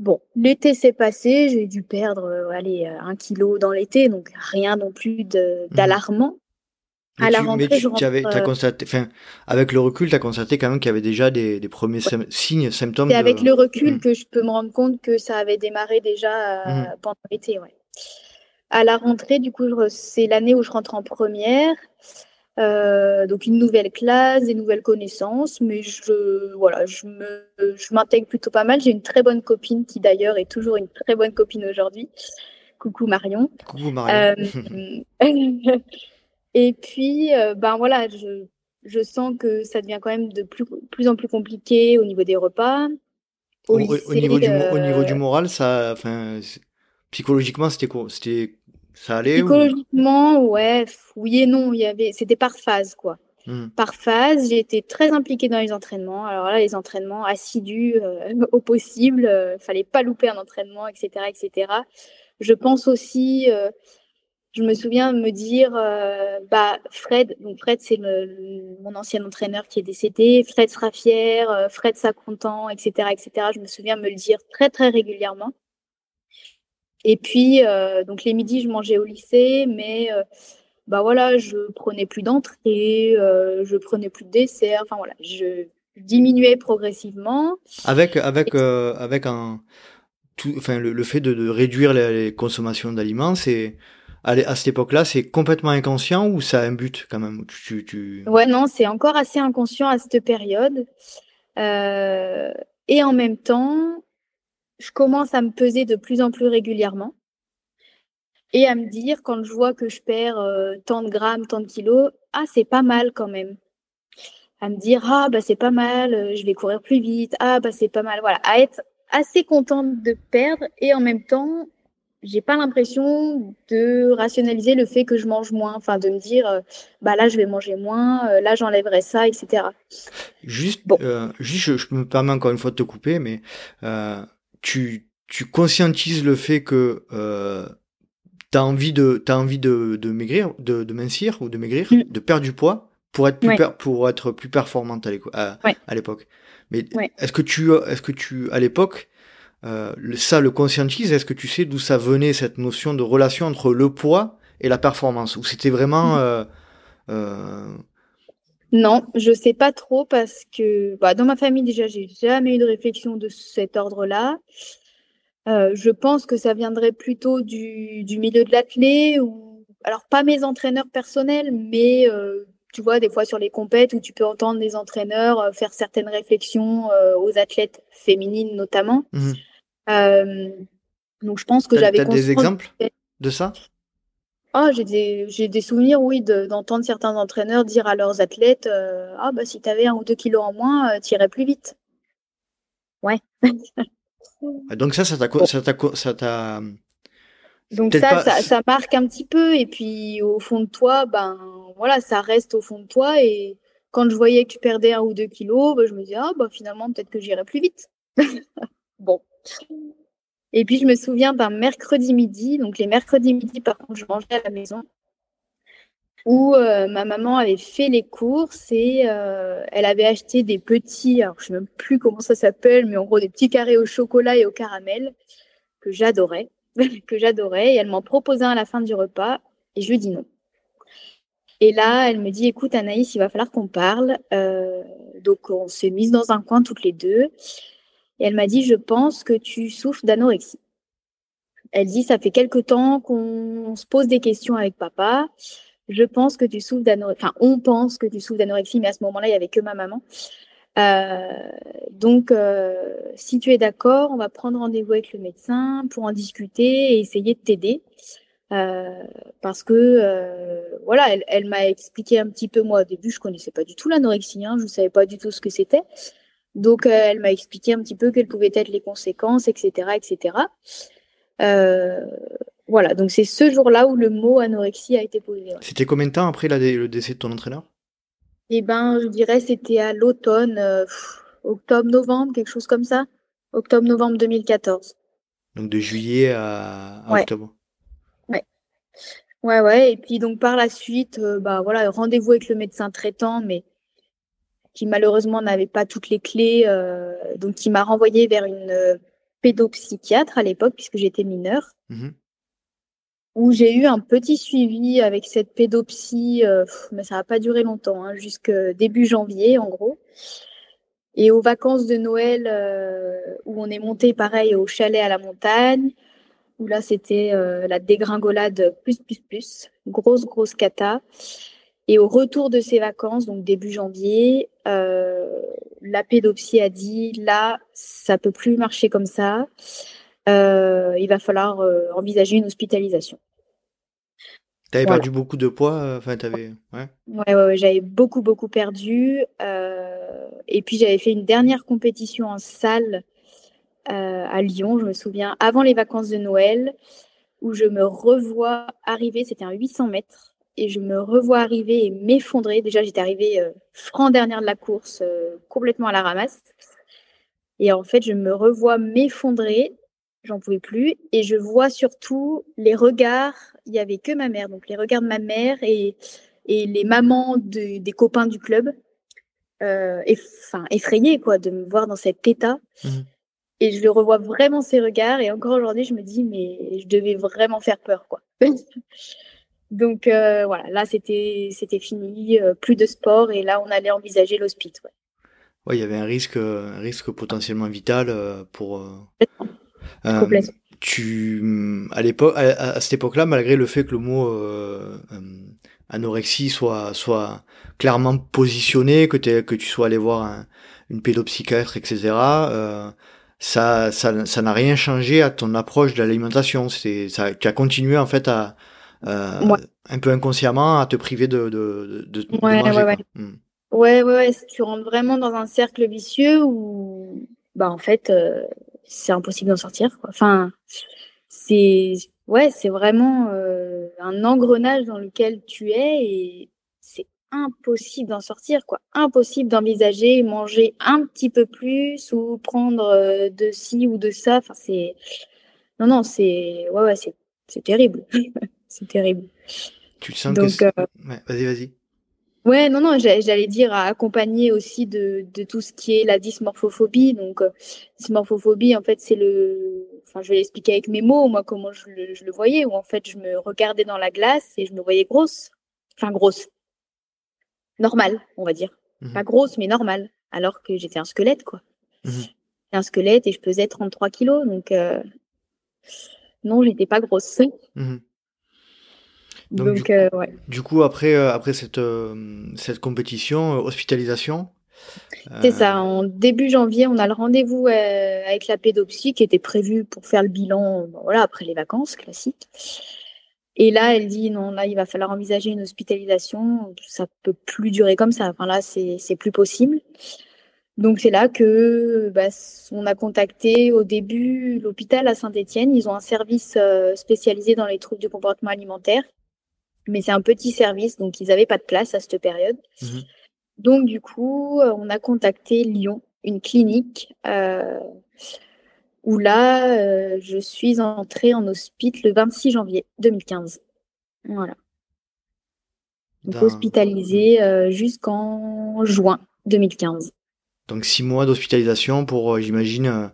Bon, l'été s'est passé, j'ai dû perdre euh, allez, euh, un kilo dans l'été, donc rien non plus mhm. d'alarmant. À la rentrée, je tu avais, as constaté, avec le recul, tu as constaté quand même qu'il y avait déjà des, des premiers signes, symptômes. C'est avec le recul mhm. que je peux me rendre compte que ça avait démarré déjà euh, mhm. pendant l'été. Ouais. À la rentrée, du coup, c'est l'année où je rentre en première. Euh, donc une nouvelle classe, des nouvelles connaissances, mais je voilà, je me je m'intègre plutôt pas mal. J'ai une très bonne copine qui d'ailleurs est toujours une très bonne copine aujourd'hui. Coucou Marion. Coucou Marion. Euh, (laughs) et puis euh, ben voilà, je je sens que ça devient quand même de plus plus en plus compliqué au niveau des repas. Au, au, niveau du au niveau du moral, ça, enfin psychologiquement c'était c'était ça allait Psychologiquement, ouais, oui et non. Il y avait, c'était par phase, quoi. Hmm. Par phase, j'ai été très impliquée dans les entraînements. Alors là, les entraînements assidus euh, (laughs) au possible, euh, fallait pas louper un entraînement, etc., etc. Je pense aussi, euh, je me souviens me dire, bah Fred, donc Fred c'est mon ancien entraîneur qui est décédé. Fred sera fier, Fred sera content, etc., etc. Je me souviens me le dire très très régulièrement. Et puis, euh, donc les midis, je mangeais au lycée, mais euh, bah voilà, je prenais plus d'entrée, euh, je prenais plus de dessert. Enfin voilà, je diminuais progressivement. Avec avec avec un tout, enfin le, fait de, réduire les, consommations d'aliments, c'est à, cette époque-là, c'est complètement inconscient ou ça a un but quand même tu, tu... Ouais, non, c'est encore assez inconscient à cette période. et en même temps, je commence à me peser de plus en plus régulièrement et à me dire quand je vois que je perds euh, tant de grammes, tant de kilos, ah c'est pas mal quand même. À me dire ah bah c'est pas mal, euh, je vais courir plus vite, ah bah c'est pas mal, voilà, à être assez contente de perdre et en même temps j'ai pas l'impression de rationaliser le fait que je mange moins, enfin de me dire euh, bah là je vais manger moins, là j'enlèverai ça, etc. Juste, bon. juste je, je, me permets encore une fois de te couper, mais tu, tu conscientises le fait que euh, tu as envie de as envie de, de maigrir, de, de mincir ou de maigrir, mm. de perdre du poids pour être plus pour être plus performante à l'époque. Mais est-ce que tu est-ce que tu à l'époque euh, ça le conscientise? Est-ce que tu sais d'où ça venait cette notion de relation entre le poids et la performance? Ou c'était vraiment mm. euh, euh, non, je sais pas trop parce que bah, dans ma famille déjà, j'ai jamais eu de réflexion de cet ordre-là. Euh, je pense que ça viendrait plutôt du, du milieu de l'athlé ou alors pas mes entraîneurs personnels, mais euh, tu vois des fois sur les compètes où tu peux entendre des entraîneurs euh, faire certaines réflexions aux athlètes féminines notamment. Mmh donc je pense que j'avais. des exemples de ça? Ah, j'ai des, j'ai des souvenirs, oui, d'entendre certains entraîneurs dire à leurs athlètes euh, Ah, bah, si tu avais un ou deux kilos en moins, euh, tu irais plus vite. Ouais. Ah, donc, ça, ça t'a. Ça t'a, ça t'a... Donc, ça, ça, ça, marque un petit peu. Et puis, au fond de toi, ben, voilà, ça reste au fond de toi. Et quand je voyais que tu perdais un ou deux kilos, ben, je me disais Ah, bah, finalement, peut-être que j'irais plus vite. (laughs) bon. Et puis, je me souviens d'un mercredi midi. Donc, les mercredis midi, par contre, je mangeais à la maison. où euh, ma maman avait fait les courses et euh, elle avait acheté des petits, alors je sais même plus comment ça s'appelle, mais en gros des petits carrés au chocolat et au caramel que j'adorais, (laughs) que j'adorais. Et elle m'en proposait un à la fin du repas et je lui dis non. Et là, elle me dit, écoute Anaïs, il va falloir qu'on parle. Euh, donc on s'est mise dans un coin toutes les deux. Et elle m'a dit, je pense que tu souffres d'anorexie. Elle dit, ça fait quelque temps qu'on se pose des questions avec papa je pense que tu souffres d'anorexie. Enfin, on pense que tu souffres d'anorexie, mais à ce moment-là, il n'y avait que ma maman. Euh, donc, euh, si tu es d'accord, on va prendre rendez-vous avec le médecin pour en discuter et essayer de t'aider. Euh, parce que, voilà, elle, m'a expliqué un petit peu, moi au début, je connaissais pas du tout l'anorexie, hein, je ne savais pas du tout ce que c'était. Donc, elle m'a expliqué un petit peu quelles pouvaient être les conséquences, etc., etc. Voilà, donc c'est ce jour-là où le mot anorexie a été posé. C'était combien de temps après le décès de ton entraîneur? Eh ben, je dirais c'était à l'automne, euh, octobre-novembre, quelque chose comme ça. Octobre-novembre 2014. Donc de juillet à, octobre. Ouais. Ouais, ouais. Et puis donc par la suite, euh, bah voilà, rendez-vous avec le médecin traitant, mais qui malheureusement n'avait pas toutes les clés, euh, donc qui m'a renvoyé vers une pédopsychiatre à l'époque puisque j'étais mineure. Mmh où j'ai eu un petit suivi avec cette pédopsie, euh, mais ça n'a pas duré longtemps, hein, jusqu'à début janvier en gros. Et aux vacances de Noël, euh, où on est monté pareil au chalet à la montagne, où là c'était euh, la dégringolade plus, plus, plus, grosse, grosse cata. Et au retour de ces vacances, donc début janvier, la pédopsie a dit là, ça peut plus marcher comme ça. Euh, il va falloir euh, envisager une hospitalisation. Tu avais perdu beaucoup de poids euh, enfin, ouais. Ouais, ouais, j'avais beaucoup, beaucoup perdu. et puis, j'avais fait une dernière compétition en salle à Lyon, je me souviens, avant les vacances de Noël, où je me revois arriver, c'était un 800 mètres, et je me revois arriver et m'effondrer. Déjà, j'étais arrivée franc dernière de la course, complètement à la ramasse. Et en fait, je me revois m'effondrer j'en pouvais plus. Et je vois surtout les regards, il y avait que ma mère, donc les regards de ma mère et, et les mamans des copains du club, euh, enfin effrayés quoi, de me voir dans cet état. Mmh. Et je le revois vraiment ces regards. Et encore aujourd'hui, je me dis, mais je devais vraiment faire peur, quoi. (laughs) donc euh, voilà, là c'était c'était fini, euh, plus de sport et là on allait envisager l'hospice. Ouais. il y avait un risque, un risque potentiellement vital pour, euh, tu, à l'époque, à, cette époque-là, malgré le fait que le mot euh, euh, anorexie soit soit clairement positionné, que, que tu sois allé voir une pédopsychiatre, etc. Euh, ça, ça, ça n'a rien changé à ton approche de l'alimentation. C'est, ça, tu as continué en fait à, euh, un peu inconsciemment à te priver de, de, de, de ouais, manger. Ouais, ouais. Hmm. ouais, ouais, Tu rentres vraiment dans un cercle vicieux où, bah en fait, euh, c'est impossible d'en sortir. Quoi. Enfin, c'est ouais, c'est vraiment euh, un engrenage dans lequel tu es et c'est impossible d'en sortir, quoi. Impossible d'envisager manger un petit peu plus ou prendre de ci ou de ça. Enfin, c'est non, non, c'est ouais, ouais, c'est terrible, (laughs) c'est terrible. Tu sens que euh, ouais, vas-y, vas-y. Ouais, non, non, j'allais dire à accompagner aussi de, de, tout ce qui est la dysmorphophobie. Donc, euh, dysmorphophobie, en fait, c'est le. Enfin, je vais l'expliquer avec mes mots, moi, comment je le, je le voyais, où en fait, je me regardais dans la glace et je me voyais grosse. Enfin, grosse. Normale, on va dire. Mmh Pas grosse, mais normale. Alors que j'étais un squelette, quoi. Mmh un squelette et je pesais 33 kilos. Donc, euh... non, j'étais pas grosse. Mmh donc, euh, du, coup, après, euh, après cette, euh, cette compétition, hospitalisation C'est ça. En début janvier, on a le rendez-vous avec la pédopsie qui était prévu pour faire le bilan voilà, après les vacances classiques. Et là, elle dit non, là, il va falloir envisager une hospitalisation. Ça peut plus durer comme ça. Enfin, là, c'est plus possible. Donc c'est là que bah, on a contacté au début l'hôpital à Saint-Étienne. Ils ont un service spécialisé dans les troubles du comportement alimentaire mais c'est un petit service, donc ils n'avaient pas de place à cette période. Mhm. Donc du coup, euh, on a contacté Lyon, une clinique, euh, où là, euh, je suis entrée en hospice le 26 janvier 2015. Voilà. Donc hospitalisée jusqu'en juin 2015. Donc six mois d'hospitalisation pour, j'imagine,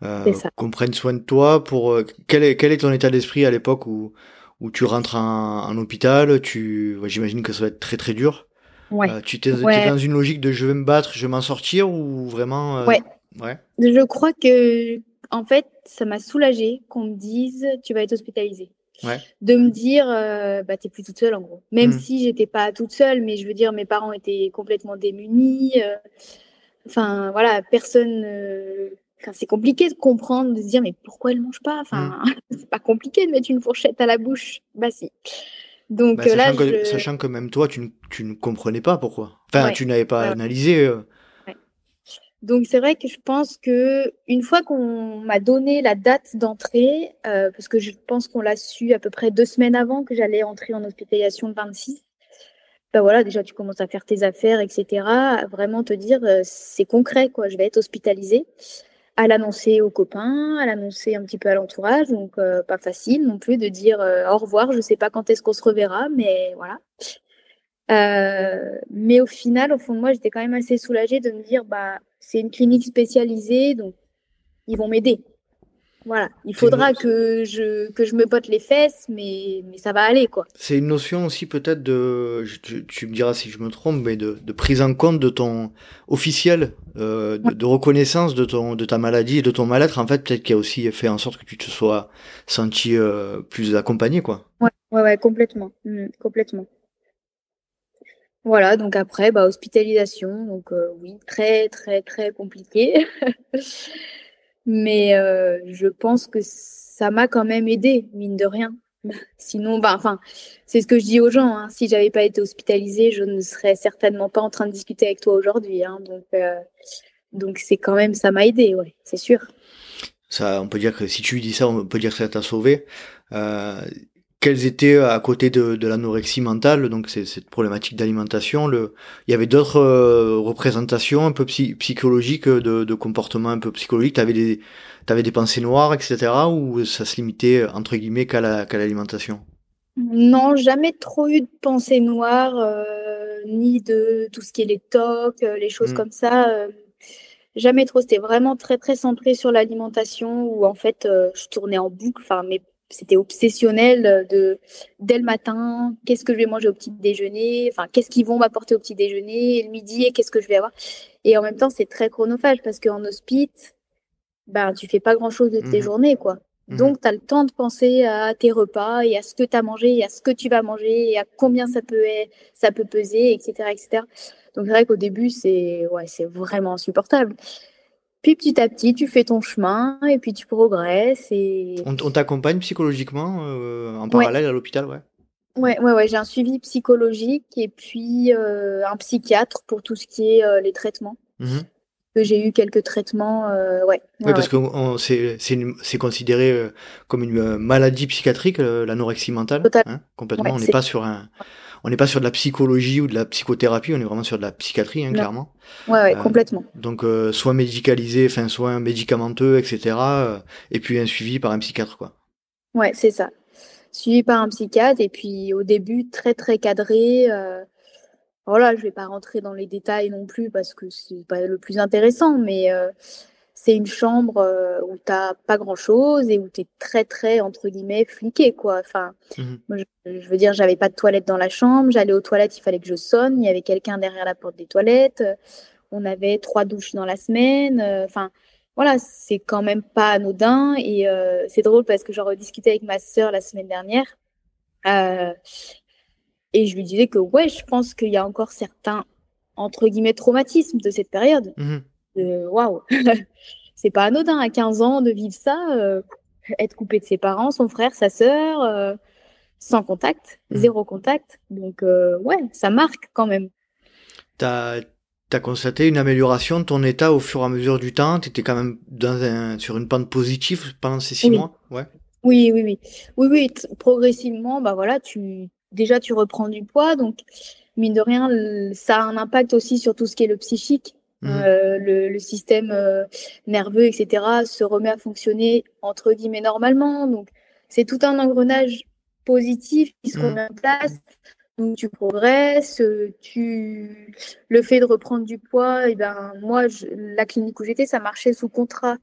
qu'on prenne soin de toi. Pour quel est, quel est ton état d'esprit à l'époque où, où tu rentres en, hôpital Tu, j'imagine que ça va être très très dur. Ouais. tu es, dans une logique de je vais me battre, je vais m'en sortir ou vraiment Ouais. Ouais. Je crois que en fait, ça m'a soulagé qu'on me dise tu vas être hospitalisé. Ouais. De me dire euh, bah t'es plus toute seule en gros. Même hmm. si j'étais pas toute seule, mais je veux dire mes parents étaient complètement démunis. Euh, enfin voilà, personne. Euh, enfin, c'est compliqué de comprendre, de se dire mais pourquoi elle mange pas? Enfin, hmm. (laughs) c'est pas compliqué de mettre une fourchette à la bouche. Bah si. Donc bah, là, sachant, que, sachant, que, même toi, tu, tu ne comprenais pas pourquoi. Enfin, tu n'avais pas analysé. Donc c'est vrai que je pense que une fois qu'on m'a donné la date d'entrée, euh, parce que je pense qu'on l'a su à peu près deux semaines avant que j'allais entrer en hospitalisation le 26, ben voilà, déjà tu commences à faire tes affaires, etc. À vraiment te dire euh, c'est concret quoi, je vais être hospitalisée. À l'annoncer aux copains, à l'annoncer un petit peu à l'entourage, donc euh, pas facile non plus de dire au revoir, je sais pas quand est-ce qu'on se reverra, mais voilà. mais au final, au fond de moi, j'étais quand même assez soulagée de me dire bah c'est une clinique spécialisée, donc ils vont m'aider. Voilà, il faudra que je, que je me pote les fesses, mais, mais ça va aller, quoi. C'est une notion aussi peut-être de, tu, me diras si je me trompe, mais de, de prise en compte de ton officiel, euh, de, reconnaissance de, ton, de ta maladie et de ton mal-être, en fait, peut-être qui a aussi fait en sorte que tu te sois senti euh, plus accompagné, quoi. Ouais, ouais, ouais complètement, mmh, complètement. Voilà, donc après, bah, hospitalisation, donc euh, oui, très très très compliqué. (laughs) Mais euh, je pense que ça m'a quand même aidé, mine de rien. (laughs) Sinon, bah, enfin, c'est ce que je dis aux gens. Hein. Si j'avais pas été hospitalisée, je ne serais certainement pas en train de discuter avec toi aujourd'hui. Hein. Donc, euh, donc c'est quand même, ça m'a aidé, ouais, c'est sûr. Ça, on peut dire que si tu dis ça, on peut dire que ça t'a sauvé. Euh, quelles étaient euh, à côté de, de l'anorexie mentale, donc cette problématique d'alimentation, le, il y avait d'autres euh, représentations un peu psychologiques euh, de, de comportements un peu psychologiques. T'avais des, t'avais des pensées noires, etc. Ou ça se limitait entre guillemets qu'à la, qu'à l'alimentation? Non, jamais trop eu de pensées noires, euh, ni de tout ce qui est les tocs, les choses mmh. comme ça. Euh, jamais trop. C'était vraiment très très centré sur l'alimentation où en fait je tournais en boucle. Enfin, mes c'était obsessionnel de dès le matin, qu'est-ce que je vais manger au petit déjeuner, enfin qu'est-ce qu'ils vont m'apporter au petit déjeuner, et le midi et qu'est-ce que je vais avoir. Et en même temps, c'est très chronophage parce qu'en hospice, ben tu fais pas grand-chose de tes mmh journées quoi. Mmh Donc tu as le temps de penser à tes repas et à ce que tu as mangé et à ce que tu vas manger et à combien ça peut ça peut peser, etc., etc. Donc c'est vrai qu'au début c'est ouais c'est vraiment insupportable. Puis petit à petit, tu fais ton chemin et puis tu progresses. Et... On, t'accompagne psychologiquement euh, en parallèle à l'hôpital, ouais Ouais, ouais, ouais j'ai un suivi psychologique et puis euh, un psychiatre pour tout ce qui est euh, les traitements. Mmh que j'ai eu quelques traitements, ouais. Oui, parce que c'est considéré comme une maladie psychiatrique, l'anorexie mentale. Hein, complètement. on n'est pas sur un on n'est pas sur de la psychologie ou de la psychothérapie, on est vraiment sur de la psychiatrie, hein, clairement. Ouais, ouais, euh, complètement. Donc, euh, soit médicalisé, enfin, soit médicamenteux, etc. Euh, et puis un suivi par un psychiatre, quoi. Ouais, c'est ça. Suivi par un psychiatre, et puis au début, très, très cadré. Voilà, je vais pas rentrer dans les détails non plus parce que c'est pas le plus intéressant, mais c'est une chambre euh, où tu n'as pas grand-chose et où tu es très, très, entre guillemets, fliqué, quoi. Enfin, mmh je, veux dire, j'avais pas de toilette dans la chambre, j'allais aux toilettes, il fallait que je sonne, il y avait quelqu'un derrière la porte des toilettes, on avait trois douches dans la semaine, euh, enfin, voilà, c'est quand même pas anodin et euh, c'est drôle parce que j'en rediscutais avec ma sœur la semaine dernière et je lui disais que, ouais, je pense qu'il y a encore certains, entre guillemets, traumatismes de cette période. Mmh waouh, (laughs) c'est pas anodin à 15 ans de vivre ça, euh, être coupé de ses parents, son frère, sa sœur, euh, sans contact, mmh. zéro contact. Donc euh, ouais, ça marque quand même. T'as as constaté une amélioration de ton état au fur et à mesure du temps? Tu étais quand même dans un, sur une pente positive pendant ces six mois, ouais. Oui, oui, oui, oui, oui. Progressivement, bah voilà, tu déjà tu reprends du poids, donc mine de rien, ça a un impact aussi sur tout ce qui est le psychique. Mmh. Euh, le, système euh, nerveux, etc., se remet à fonctionner entre guillemets normalement. Donc, c'est tout un engrenage positif qui se mmh. remet en place. Donc tu progresses, tu le fait de reprendre du poids, et ben moi la clinique où j'étais, ça marchait sous contrat.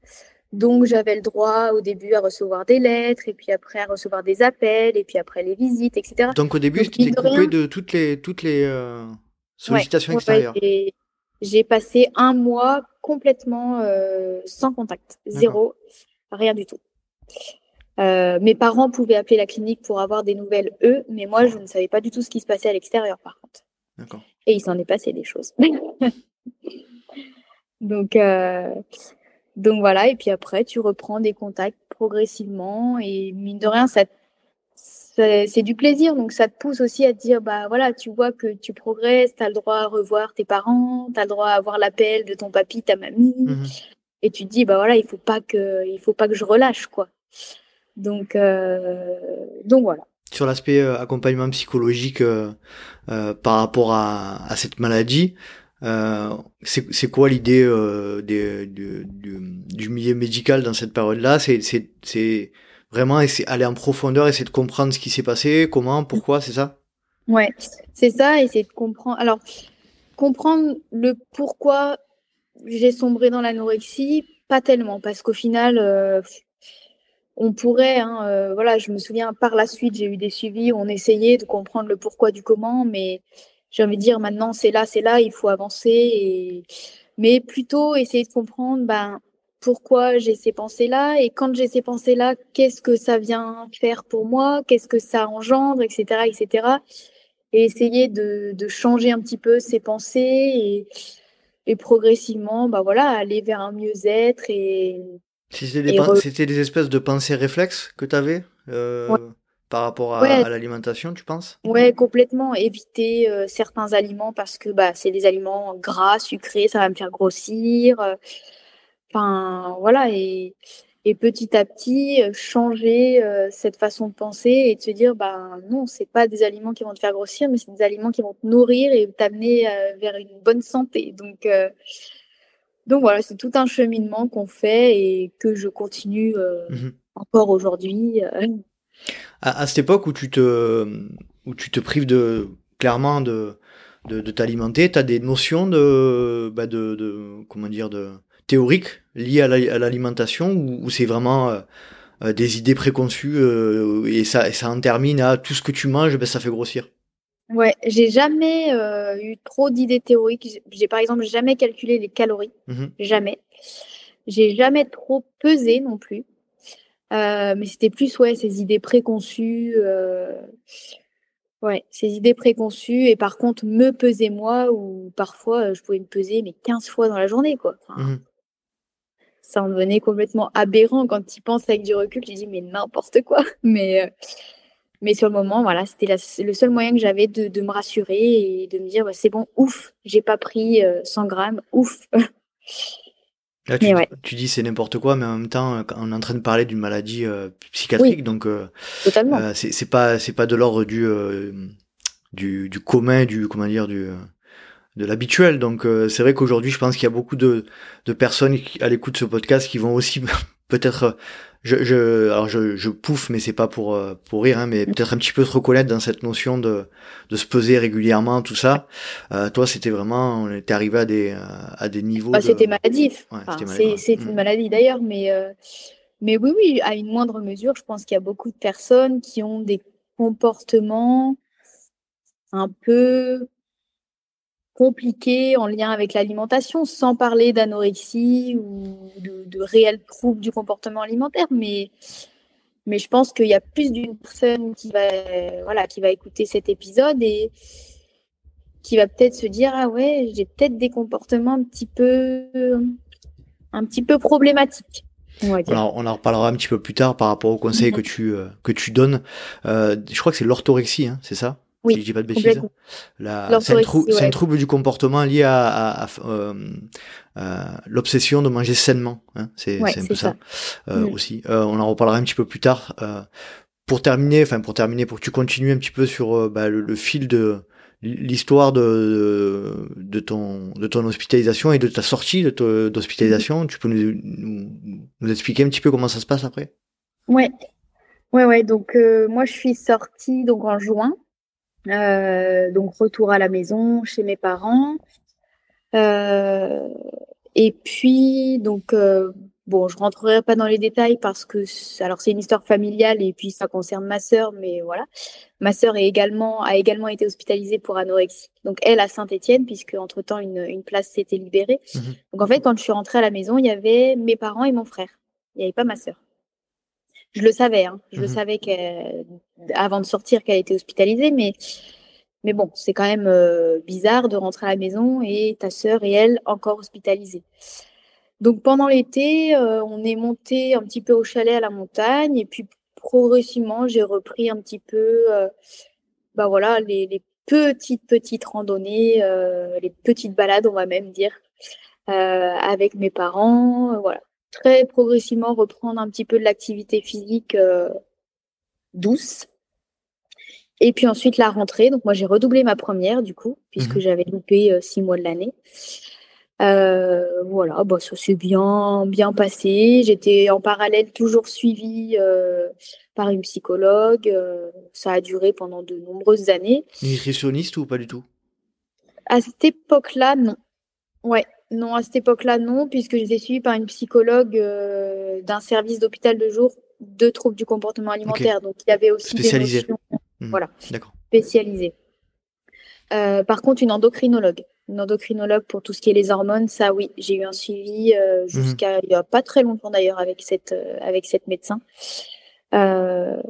Donc j'avais le droit au début à recevoir des lettres et puis après à recevoir des appels et puis après les visites, etc. Donc au début, tu t'es coupé de toutes les toutes les euh, sollicitations extérieures. J'ai passé un mois complètement euh, sans contact, zéro, rien du tout. Euh, mes parents pouvaient appeler la clinique pour avoir des nouvelles, eux, mais moi, je ne savais pas du tout ce qui se passait à l'extérieur, par contre. Et il s'en est passé des choses. (laughs) donc, euh, donc voilà, et puis après, tu reprends des contacts progressivement, et mine de rien, ça, c'est du plaisir, donc ça te pousse aussi à te dire, bah voilà, tu vois que tu progresses, tu as le droit à revoir tes parents, tu as le droit à avoir l'appel de ton papy, ta mamie, mmh et tu te dis, bah voilà, il faut pas que, il faut pas que je relâche, quoi. Donc, euh, donc voilà. Sur l'aspect euh, accompagnement psychologique euh, par rapport à, à, cette maladie, c'est quoi l'idée du, du, milieu médical dans cette période-là? C'est vraiment aller en profondeur, essayer de comprendre ce qui s'est passé, comment, pourquoi, c'est ça? Ouais, c'est ça, essayer de comprendre. Alors, comprendre le pourquoi j'ai sombré dans l'anorexie, pas tellement, parce qu'au final, on pourrait, hein, euh, voilà, je me souviens par la suite, j'ai eu des suivis on essayait de comprendre le pourquoi du comment, mais j'ai envie de dire maintenant c'est là, c'est là, il faut avancer, mais plutôt essayer de comprendre ben, pourquoi j'ai ces pensées-là, et quand j'ai ces pensées-là, qu'est-ce que ça vient faire pour moi, qu'est-ce que ça engendre, etc., etc., et essayer de, de changer un petit peu ces pensées et, et progressivement, bah voilà, aller vers un mieux-être et c'était des, des, espèces de pensées réflexes que tu avais euh, par rapport à, l'alimentation, tu penses? Ouais, complètement. Éviter euh, certains aliments parce que bah, c'est des aliments gras, sucrés, ça va me faire grossir. Euh, enfin, voilà. Et, et, petit à petit, changer cette façon de penser et de se dire bah, non, c'est pas des aliments qui vont te faire grossir, mais c'est des aliments qui vont te nourrir et t'amener vers une bonne santé. Donc, donc voilà, c'est tout un cheminement qu'on fait et que je continue euh, mmh encore aujourd'hui. Euh. À, cette époque où tu te, où tu te prives de, clairement de, de, t'alimenter, tu as des notions de, bah de, de, comment dire, de théoriques liées à l'alimentation ou, c'est vraiment euh, des idées préconçues et, ça, et ça en termine à tout ce que tu manges, ben, ça fait grossir? Ouais, j'ai jamais euh, eu trop d'idées théoriques. J'ai par exemple jamais calculé les calories, mmh jamais. J'ai jamais trop pesé non plus. Euh, mais c'était plus ouais ces idées préconçues. Euh, ouais, ces idées préconçues et par contre me peser moi ou parfois je pouvais me peser mais 15 fois dans la journée quoi. Mmh ça en devenait complètement aberrant quand tu penses avec du recul, tu dis mais n'importe quoi. (laughs) Mais mais sur le moment, voilà, c'était le seul moyen que j'avais de, me rassurer et de me dire, c'est bon, ouf, j'ai pas pris 100 euh, grammes, ouf. (laughs) tu, dis c'est n'importe quoi, mais en même temps, on est en train de parler d'une maladie euh, psychiatrique, donc euh, c'est pas c'est pas de l'ordre du, du, du commun, du comment dire, du de l'habituel. Donc c'est vrai qu'aujourd'hui, je pense qu'il y a beaucoup de, de personnes à l'écoute de ce podcast qui vont aussi (laughs) peut-être je, je, alors je, je pouffe, mais c'est pas pour euh, pour rire, hein, mais peut-être un petit peu se reconnaître dans cette notion de de se peser régulièrement, tout ça. Euh, toi, c'était vraiment, on était arrivé à des euh, à des niveaux. Bah, C'était maladif. c'est une mm. maladie d'ailleurs, mais euh, mais oui, oui, à une moindre mesure, je pense qu'il y a beaucoup de personnes qui ont des comportements un peu compliqué en lien avec l'alimentation, sans parler d'anorexie ou de, de, réels troubles du comportement alimentaire, mais, mais je pense qu'il y a plus d'une personne qui va, voilà, qui va écouter cet épisode et qui va peut-être se dire ah ouais j'ai peut-être des comportements un petit peu un petit peu problématiques. Alors, on en reparlera un petit peu plus tard par rapport aux conseils mhm. que tu euh, que tu donnes. Euh, je crois que c'est l'orthorexie, hein, c'est ça? Oui, si je dis pas de bêtises. C'est un, trouble du comportement lié à, euh, l'obsession de manger sainement. Hein. C'est un peu ça, euh, mm. aussi. Euh, on en reparlera un petit peu plus tard. pour terminer, enfin pour terminer, pour que tu continues un petit peu sur bah, le, fil de l'histoire de, de, ton, de ton hospitalisation et de ta sortie d'hospitalisation, mm. tu peux nous, nous, expliquer un petit peu comment ça se passe après? Ouais, ouais, ouais. Donc moi je suis sortie donc en juin donc retour à la maison chez mes parents. et puis donc Bon, je rentrerai pas dans les détails parce que alors c'est une histoire familiale et puis ça concerne ma sœur, mais voilà. Ma sœur est également a également été hospitalisée pour anorexie. Donc elle à Saint-Étienne puisque entre temps une, une place s'était libérée. Mmh Donc en fait quand je suis rentrée à la maison, il y avait mes parents et mon frère. Il n'y avait pas ma sœur. Je le savais, hein. je le mmh savais avant de sortir qu'elle était hospitalisée, mais mais bon, c'est quand même euh, bizarre de rentrer à la maison et ta sœur et elle encore hospitalisées. Donc pendant l'été, euh, on est monté un petit peu au chalet à la montagne et puis progressivement, j'ai repris un petit peu euh, bah voilà, les, petites, petites randonnées, les petites balades, on va même dire, avec mes parents. voilà. Très progressivement reprendre un petit peu de l'activité physique douce. Et puis ensuite la rentrée. Donc moi j'ai redoublé ma première du coup, puisque mmh j'avais loupé six mois de l'année. Euh, voilà, bah, ça s'est bien, bien passé. J'étais en parallèle toujours suivie euh, par une psychologue. Euh, ça a duré pendant de nombreuses années. Nutritionniste ou pas du tout? À cette époque-là, non. Ouais, non, à cette époque-là, non, puisque j'étais suivie par une psychologue d'un service d'hôpital de jour de troubles du comportement alimentaire. Donc, il y avait aussi Spécialisé. des notions, mmh. voilà, spécialisées. par contre, une endocrinologue une endocrinologue pour tout ce qui est les hormones, ça oui, j'ai eu un suivi euh, mhm. jusqu'à il y a pas très longtemps d'ailleurs avec cette euh, avec cette médecin. Euh,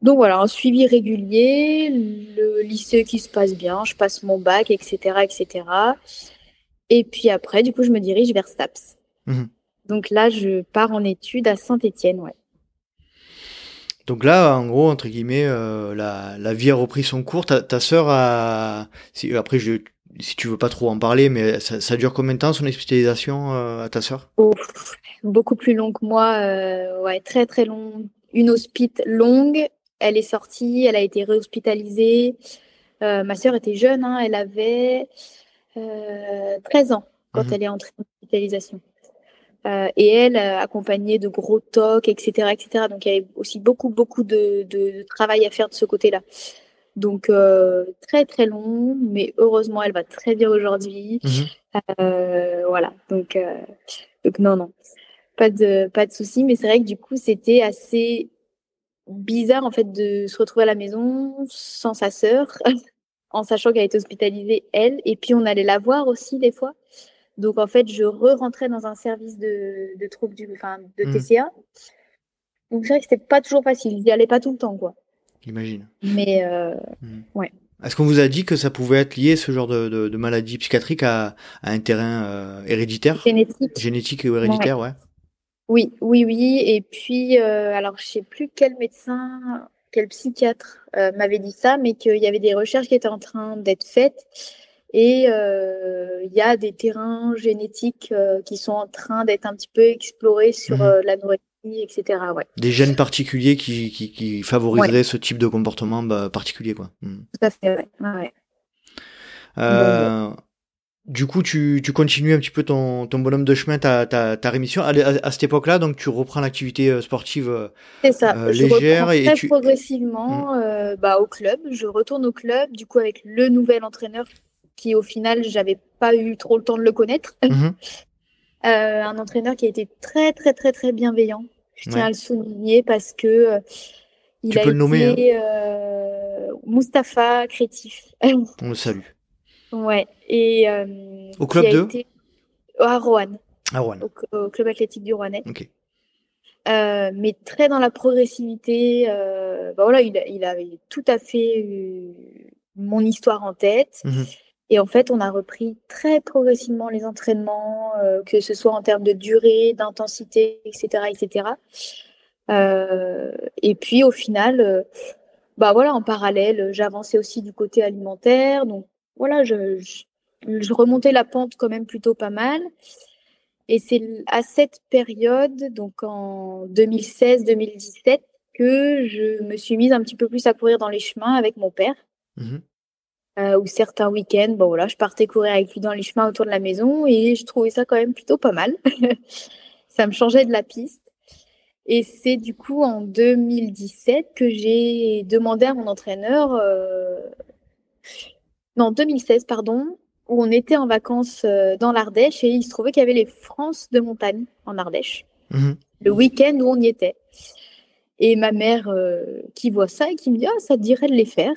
donc voilà, un suivi régulier, le lycée qui se passe bien, je passe mon bac, etc., etc. Et puis après, du coup, je me dirige vers STAPS. Mhm. Donc là, je pars en études à Saint-Étienne, ouais. Donc là, en gros, entre guillemets, la, la, vie a repris son cours. Ta, ta sœur a. après, je, si tu veux pas trop en parler, mais ça, dure combien de temps son hospitalisation euh, à ta sœur? Beaucoup plus long que moi, euh, ouais, très très long. Une hospite longue, elle est sortie, elle a été réhospitalisée. Euh, ma sœur était jeune, hein, elle avait 13 ans quand mhm. elle est entrée en hospitalisation. et elle, accompagnée de gros tocs, etc., etc. Donc il y avait aussi beaucoup, beaucoup de, de travail à faire de ce côté-là. Donc euh, très très long, mais heureusement elle va très bien aujourd'hui. Euh, voilà, donc euh, donc non non, pas de pas de souci, mais c'est vrai que du coup c'était assez bizarre en fait de se retrouver à la maison sans sa sœur, (laughs) en sachant qu'elle était hospitalisée elle, et puis on allait la voir aussi des fois. Donc en fait je re-rentrais dans un service de, de troubles du, enfin de mhm. TCA. Donc c'est vrai que c'était pas toujours facile, j'y allais pas tout le temps quoi. J'imagine. Mais euh, hmm. ouais. Est-ce qu'on vous a dit que ça pouvait être lié, ce genre de, de, maladie psychiatrique, à, à un terrain euh, héréditaire? Génétique. Génétique ou héréditaire, ouais. Oui, oui, oui. Et puis, euh, alors, je sais plus quel médecin, quel psychiatre m'avait dit ça, mais qu'il y avait des recherches qui étaient en train d'être faites. Et il y a des terrains génétiques qui sont en train d'être un petit peu explorés sur mhm. la nourriture etc. Ouais. Des gènes particuliers qui, qui, favoriseraient ce type de comportement bah, particulier. Quoi. Hmm. Tout à fait, ouais. Euh, du coup, tu, tu, continues un petit peu ton, ton bonhomme de chemin, ta, ta, ta rémission. À, cette époque-là, donc tu reprends l'activité euh, sportive euh, ça. légère. et très progressivement hmm. bah, au club. Je retourne au club, du coup, avec le nouvel entraîneur qui, au final, j'avais pas eu trop le temps de le connaître. Mhm. (laughs) un entraîneur qui a été très, très, très, très bienveillant. Je tiens à le souligner parce que euh, il a été hein. euh, Mustapha Crétif. (laughs) On le salue. Ouais. Et, euh, au club de À Rouen. À Rouen. Au, club athlétique du Rouennais. Ok. mais très dans la progressivité. bah voilà, il, il, avait tout à fait mon histoire en tête. Mhm. Et en fait, on a repris très progressivement les entraînements, euh, que ce soit en termes de durée, d'intensité, etc., etc. Euh, et puis au final, euh, bah voilà, en parallèle, j'avançais aussi du côté alimentaire. Donc voilà, je, je, remontais la pente quand même plutôt pas mal. Et c'est à cette période, donc en 2016-2017, que je me suis mise un petit peu plus à courir dans les chemins avec mon père. Mmh euh, ou certains week-ends, bon voilà, je partais courir avec lui dans les chemins autour de la maison et je trouvais ça quand même plutôt pas mal. (laughs) ça me changeait de la piste. Et c'est du coup en 2017 que j'ai demandé à mon entraîneur, euh... non 2016 pardon, où on était en vacances euh, dans l'Ardèche et il se trouvait qu'il y avait les France de montagne en Ardèche, Mhm. le week-end où on y était. Et ma mère euh, qui voit ça et qui me dit ah ça te dirait de les faire.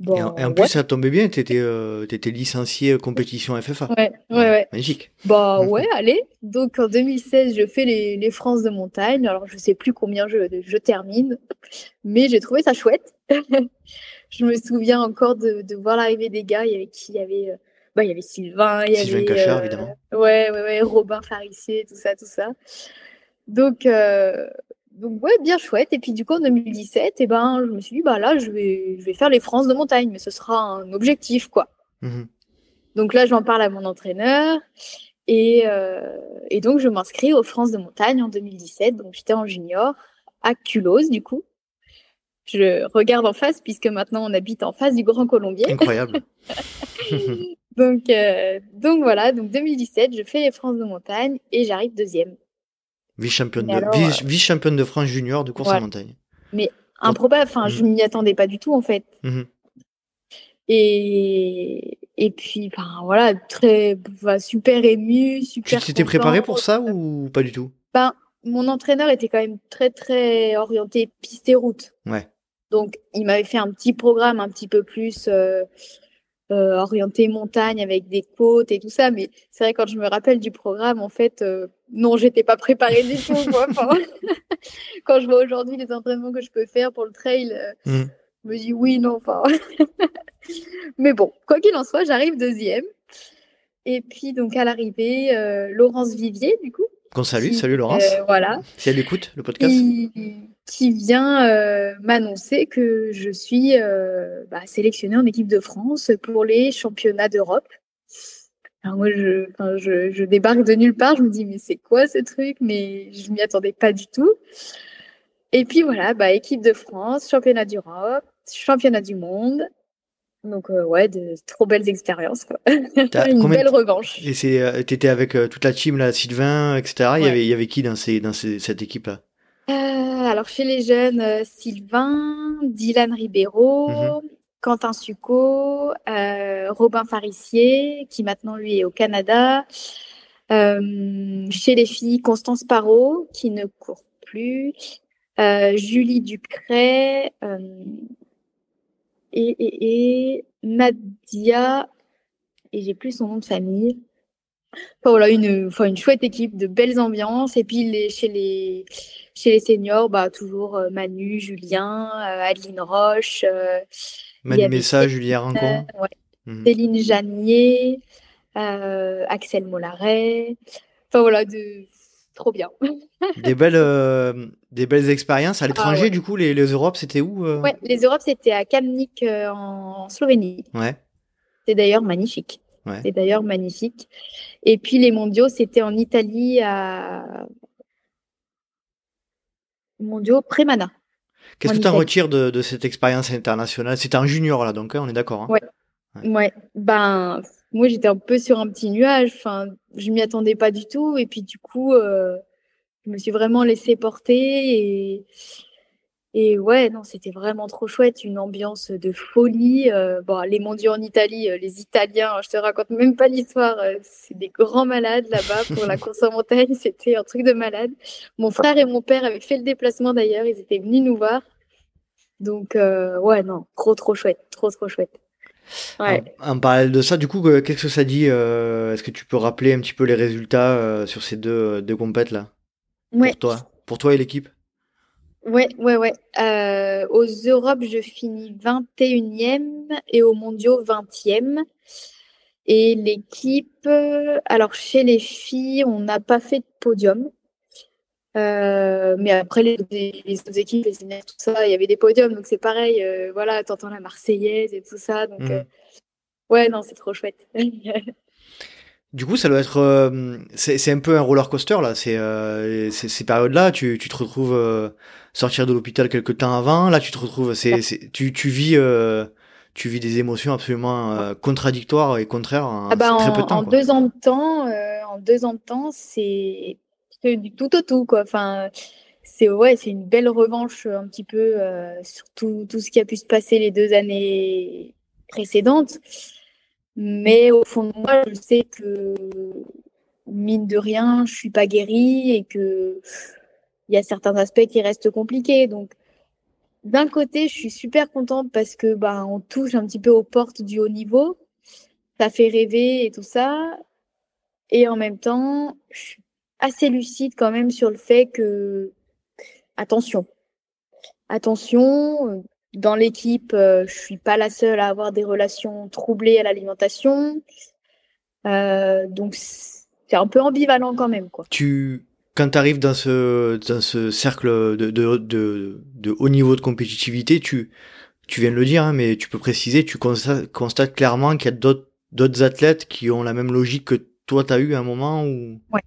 Bon, Et en, et en ouais, plus, ça tombait bien, tu étais, licencié euh, compétition FFA. ouais, ouais, ouais. Magnifique. Bah Mhm. ouais, allez. Donc en 2016, je fais les, les France de montagne. Alors je sais plus combien je, je termine, mais j'ai trouvé ça chouette. (laughs) je me souviens encore de, de voir l'arrivée des gars. Il y avait qui Il y avait, euh, bah, il y avait Sylvain, il y Sylvain avait Cachard, euh, évidemment. Ouais, ouais, ouais, Robin Farissier, tout ça, tout ça. Donc, euh, donc ouais, bien chouette. Et puis du coup en 2017, et ben, je me suis dit bah là, je vais, je vais faire les France de montagne, mais ce sera un objectif quoi. Mhm. Donc là, j'en parle à mon entraîneur. Et, euh, et donc, je m'inscris aux France de montagne en 2017. Donc, j'étais en junior à Culose, du coup. Je regarde en face, puisque maintenant, on habite en face du Grand Colombier. Incroyable. (laughs) (laughs) Donc, euh, donc voilà, donc 2017, je fais les France de montagne et j'arrive deuxième. Vice-championne Mais de, alors, vice- vice-championne de France junior de course Ouais. en montagne. Improbable, enfin, Mhm. je m'y attendais pas du tout, en fait. Mhm. Et, et puis, enfin, voilà, très, bah, super ému, Tu super t'étais préparé pour ça ou pas du tout? Ben, mon entraîneur était quand même très, très orienté piste et route. Ouais. Donc, il m'avait fait un petit programme un petit peu plus euh, euh, orienté montagne avec des côtes et tout ça. Mais c'est vrai, quand je me rappelle du programme, en fait, euh, non, j'étais pas préparée du tout. Quoi. (laughs) Enfin, (laughs) quand je vois aujourd'hui les entraînements que je peux faire pour le trail, Mhm. je me dis oui, non, enfin. (laughs) mais bon, quoi qu'il en soit, j'arrive deuxième. Et puis, donc, à l'arrivée, Laurence Vivier, du coup. Qu'on salue, qui, salut Laurence. euh, voilà Si elle écoute le podcast. qui, qui vient euh, m'annoncer que je suis euh, bah, sélectionnée en équipe de France pour les championnats d'Europe. Alors moi, je, enfin, je, je débarque de nulle part, je me dis mais c'est quoi ce truc? Mais je m'y attendais pas du tout. Et puis voilà, bah, équipe de France, championnat d'Europe, championnat du monde. Donc euh, ouais, de trop belles expériences quoi. (laughs) Une combien belle revanche. Et c'est, euh, t'étais avec euh, toute la team là, Sylvain, etc. Il y avait, il y avait qui dans ces, dans ces- cette équipe là Euh, alors, chez les jeunes, Sylvain, Dylan Ribeiro, Mhm. Quentin Succo, Robin Farissier, qui maintenant lui est au Canada. Chez les filles, Constance Parot, qui ne court plus. Julie Ducret. Et, et, et Nadia. Et j'ai plus son nom de famille. Enfin, voilà, une, enfin, une chouette équipe, de belles ambiances. Et puis les, chez, les, chez les seniors, bah, toujours euh, Manu, Julien, euh, Adeline Roche, euh, Manu Messa, Julien ouais, Mhm. Céline Janier, Axel Mollaret. Enfin voilà, de... trop bien. (laughs) Des belles, euh, des belles expériences à l'étranger. Ah ouais. Du coup, les, les Europes, c'était où euh Ouais, les Europes, c'était à Kamnik euh, en Slovénie. Ouais. C'est d'ailleurs magnifique. Ouais. C'est d'ailleurs magnifique. Et puis les mondiaux, c'était en Italie à mondiaux Prémana. Qu'est-ce que tu en retires de, de cette expérience internationale? C'était un junior là, donc hein, on est d'accord. hein? Ouais. Ouais, ben moi j'étais un peu sur un petit nuage. Enfin, je m'y attendais pas du tout. Et puis du coup, euh, je me suis vraiment laissée porter et et ouais, non, c'était vraiment trop chouette, une ambiance de folie. Euh, bon, les mondiaux en Italie, euh, les Italiens, je te raconte même pas l'histoire. c'est des grands malades là-bas pour la (laughs) course en montagne. C'était un truc de malade. Mon frère et mon père avaient fait le déplacement d'ailleurs. Ils étaient venus nous voir. Donc euh, ouais, non, trop trop chouette, trop trop chouette. Ouais. En, en parallèle de ça, du coup, euh, qu'est-ce que ça dit euh, Est-ce que tu peux rappeler un petit peu les résultats euh, sur ces deux, deux compètes là? Ouais, Pour toi Pour toi et l'équipe ouais, ouais, ouais. Euh, aux Europes, je finis 21e et aux mondiaux 20e. Et l'équipe, euh, alors chez les filles, on n'a pas fait de podium. Euh, mais après, les, les autres équipes, les seniors, tout ça, il y avait des podiums. Donc c'est pareil, euh, voilà, t'entends la Marseillaise et tout ça. Donc Mhm. euh, ouais, non, c'est trop chouette. (laughs) Du coup, ça doit être. c'est un peu un roller coaster là. C'est ces périodes-là, tu, tu te retrouves sortir de l'hôpital quelques temps avant. Là, tu te retrouves. C'est tu, tu vis. tu vis des émotions absolument euh, contradictoires et contraires en Ah bah, très en, peu de temps. en quoi. deux ans de temps, euh, en deux ans de temps, c'est du tout au tout quoi. Enfin, c'est ouais, c'est une belle revanche un petit peu sur tout, tout, ce qui a pu se passer les deux années précédentes. Mais au fond de moi, je sais que mine de rien, je suis pas guérie et que il y a certains aspects qui restent compliqués. Donc, d'un côté, je suis super contente parce que bah, on touche un petit peu aux portes du haut niveau. Ça fait rêver et tout ça. Et en même temps, je suis assez lucide quand même sur le fait que, attention, attention, dans l'équipe, euh, je suis pas la seule à avoir des relations troublées à l'alimentation. Euh, donc, c'est un peu ambivalent quand même. Quoi. Tu, quand tu arrives dans ce, dans ce cercle de, de, de, de, haut niveau de compétitivité, tu, tu viens de le dire, hein, mais tu peux préciser, tu constates, clairement qu'il y a d'autres athlètes qui ont la même logique que toi, tu as eu à un moment où... Ouais.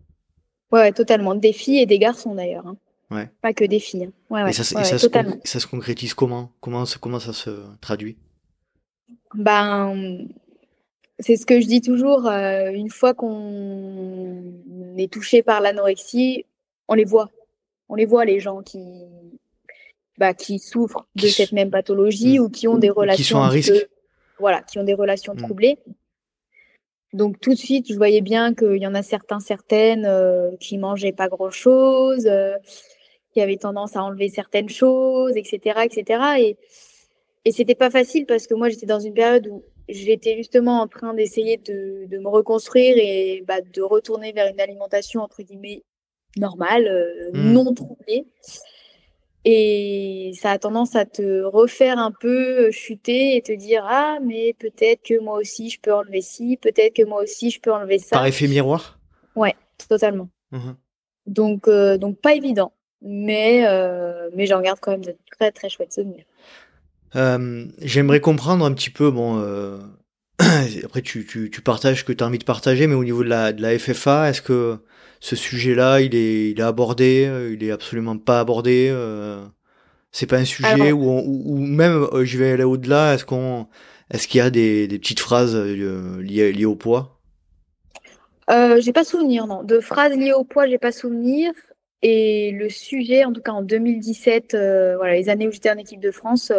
Ouais, totalement. Des filles et des garçons d'ailleurs. Hein. Ouais. Pas que des filles. Hein. Ouais, et, ça, ça, se, ça, se, concrétise comment? Comment, comment ça se traduit? Ben, c'est ce que je dis toujours. Euh, une fois qu'on est touché par l'anorexie, on les voit. On les voit, les gens qui, bah, qui souffrent de cette même pathologie mmh. ou qui ont des relations. Qui sont à risque. voilà, qui ont des relations mmh. troublées. Donc tout de suite, je voyais bien qu'il y en a certains, certaines euh, qui mangeaient pas grand-chose, euh, qui avaient tendance à enlever certaines choses, etc., etc. Et et c'était pas facile parce que moi j'étais dans une période où j'étais justement en train d'essayer de, de, me reconstruire et bah, de retourner vers une alimentation entre guillemets normale, euh, mmh. non troublée. Et ça a tendance à te refaire un peu euh, chuter et te dire ah mais peut-être que moi aussi je peux enlever ci, peut-être que moi aussi je peux enlever ça. Par effet miroir? Ouais, totalement. Mmh donc euh, donc pas évident, mais mais j'en garde quand même de très très chouettes souvenirs. Euh, j'aimerais comprendre un petit peu, bon, euh, (clears throat) après tu, tu, tu, partages ce que tu as envie de partager, mais au niveau de la, de la FFA, est-ce que ce sujet-là, il est, il est abordé, euh, il est absolument pas abordé euh, C'est pas un sujet où, ou même, je vais aller au-delà, est-ce qu'on, est-ce qu'il y a des, des petites phrases liées, liées au poids? Euh, J'ai pas souvenir, non. De phrases liées au poids, j'ai pas souvenir. Et le sujet, en tout cas en 2017, voilà, les années où j'étais en équipe de France,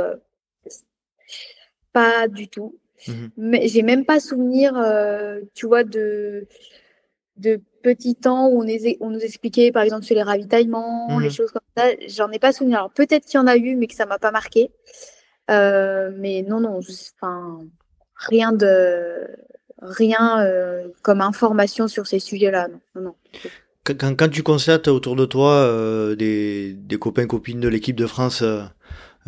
pas du tout. Mmh Mais j'ai même pas souvenir, euh, tu vois, de, de petits temps où on, on, nous expliquait, par exemple, sur les ravitaillements, les mmh choses comme ça. J'en ai pas souvenir. Alors peut-être qu'il y en a eu, mais que ça m'a pas marqué. Euh, mais non, non, enfin, rien de rien euh, comme information sur ces sujets-là. Non, non, Quand, quand, tu constates autour de toi des, des copains copines de l'équipe de France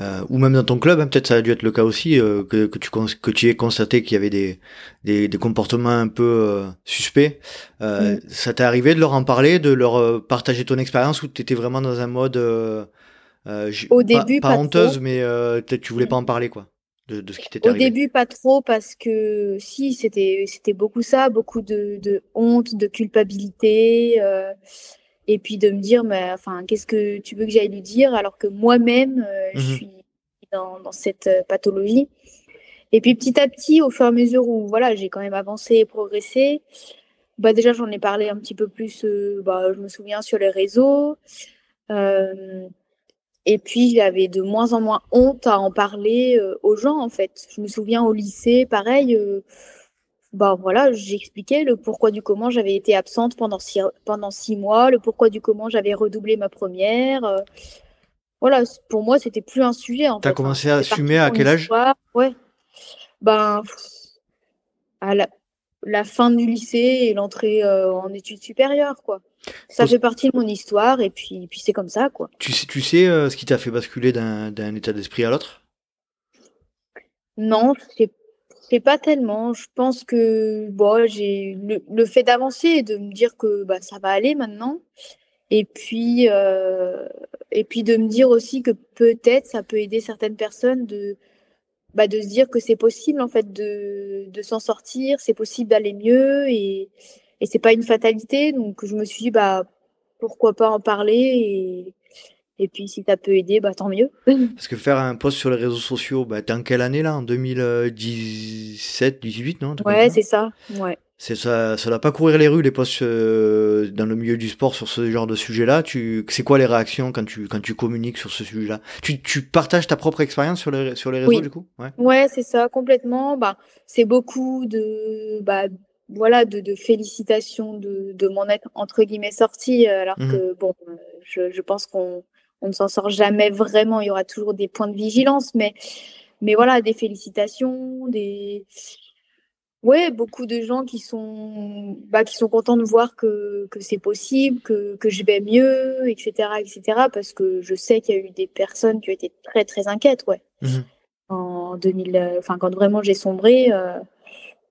euh, ou même dans ton club, hein, peut-être ça a dû être le cas aussi, euh, que, que, tu que tu aies constaté qu'il y avait des, des, des, comportements un peu euh, suspects. Euh, mm. Ça t'est arrivé de leur en parler, de leur partager ton expérience ou tu étais vraiment dans un mode au début pas, honteuse, mais peut-être tu voulais pas en parler quoi. De, de ce qui t'était arrivé. Au début, pas trop, parce que si, c'était c'était beaucoup ça, beaucoup de, de honte, de culpabilité. Et puis de me dire, mais enfin, qu'est-ce que tu veux que j'aille lui dire alors que moi-même, euh, je mmh suis dans, dans cette euh, pathologie. Et puis petit à petit, au fur et à mesure où voilà, j'ai quand même avancé et progressé, bah déjà j'en ai parlé un petit peu plus, euh, bah, je me souviens sur les réseaux. et puis j'avais de moins en moins honte à en parler aux gens en fait. Je me souviens au lycée, pareil bah voilà, j'expliquais le pourquoi du comment j'avais été absente pendant six, pendant six mois, le pourquoi du comment j'avais redoublé ma première. Euh, voilà, pour moi, c'était plus un sujet. Tu as hein. commencé à assumer à quel âge? Ouais. Ben, à la, fin du lycée et l'entrée euh, en études supérieures, quoi. Ça fait partie de mon histoire et puis, puis c'est comme ça, quoi. Tu sais, tu sais euh, ce qui t'a fait basculer d'un état d'esprit à l'autre? Non, c'est pas tellement. Je pense que bon, j'ai le, fait d'avancer et de me dire que bah, ça va aller maintenant. Et puis, euh, et puis de me dire aussi que peut-être ça peut aider certaines personnes de, bah, de se dire que c'est possible en fait de, de s'en sortir, c'est possible d'aller mieux et, et c'est pas une fatalité. Donc je me suis dit bah pourquoi pas en parler et, puis si ça peut aider, bah tant mieux. (laughs) Parce que faire un post sur les réseaux sociaux, bah t'es en quelle année là? En 2017, 18, non? Ouais, c'est ça. Ouais. C'est ça, ça doit pas courir les rues les posts euh, dans le milieu du sport sur ce genre de sujet-là. Tu, c'est quoi les réactions quand tu quand tu communiques sur ce sujet-là? Tu, tu partages ta propre expérience sur les sur les réseaux du coup? Ouais, ouais c'est ça complètement. Bah, c'est beaucoup de bah voilà de, de félicitations de, de mon être entre guillemets sorti euh, alors mmh que bon euh, je, je pense qu'on on ne s'en sort jamais vraiment. Il y aura toujours des points de vigilance, mais mais voilà des félicitations, des ouais, beaucoup de gens qui sont, bah, qui sont contents de voir que, que c'est possible, que, que, je vais mieux, etc., etc. Parce que je sais qu'il y a eu des personnes qui ont été très, très inquiètes, ouais. Mmh en 2000, euh, enfin, quand vraiment j'ai sombré, euh,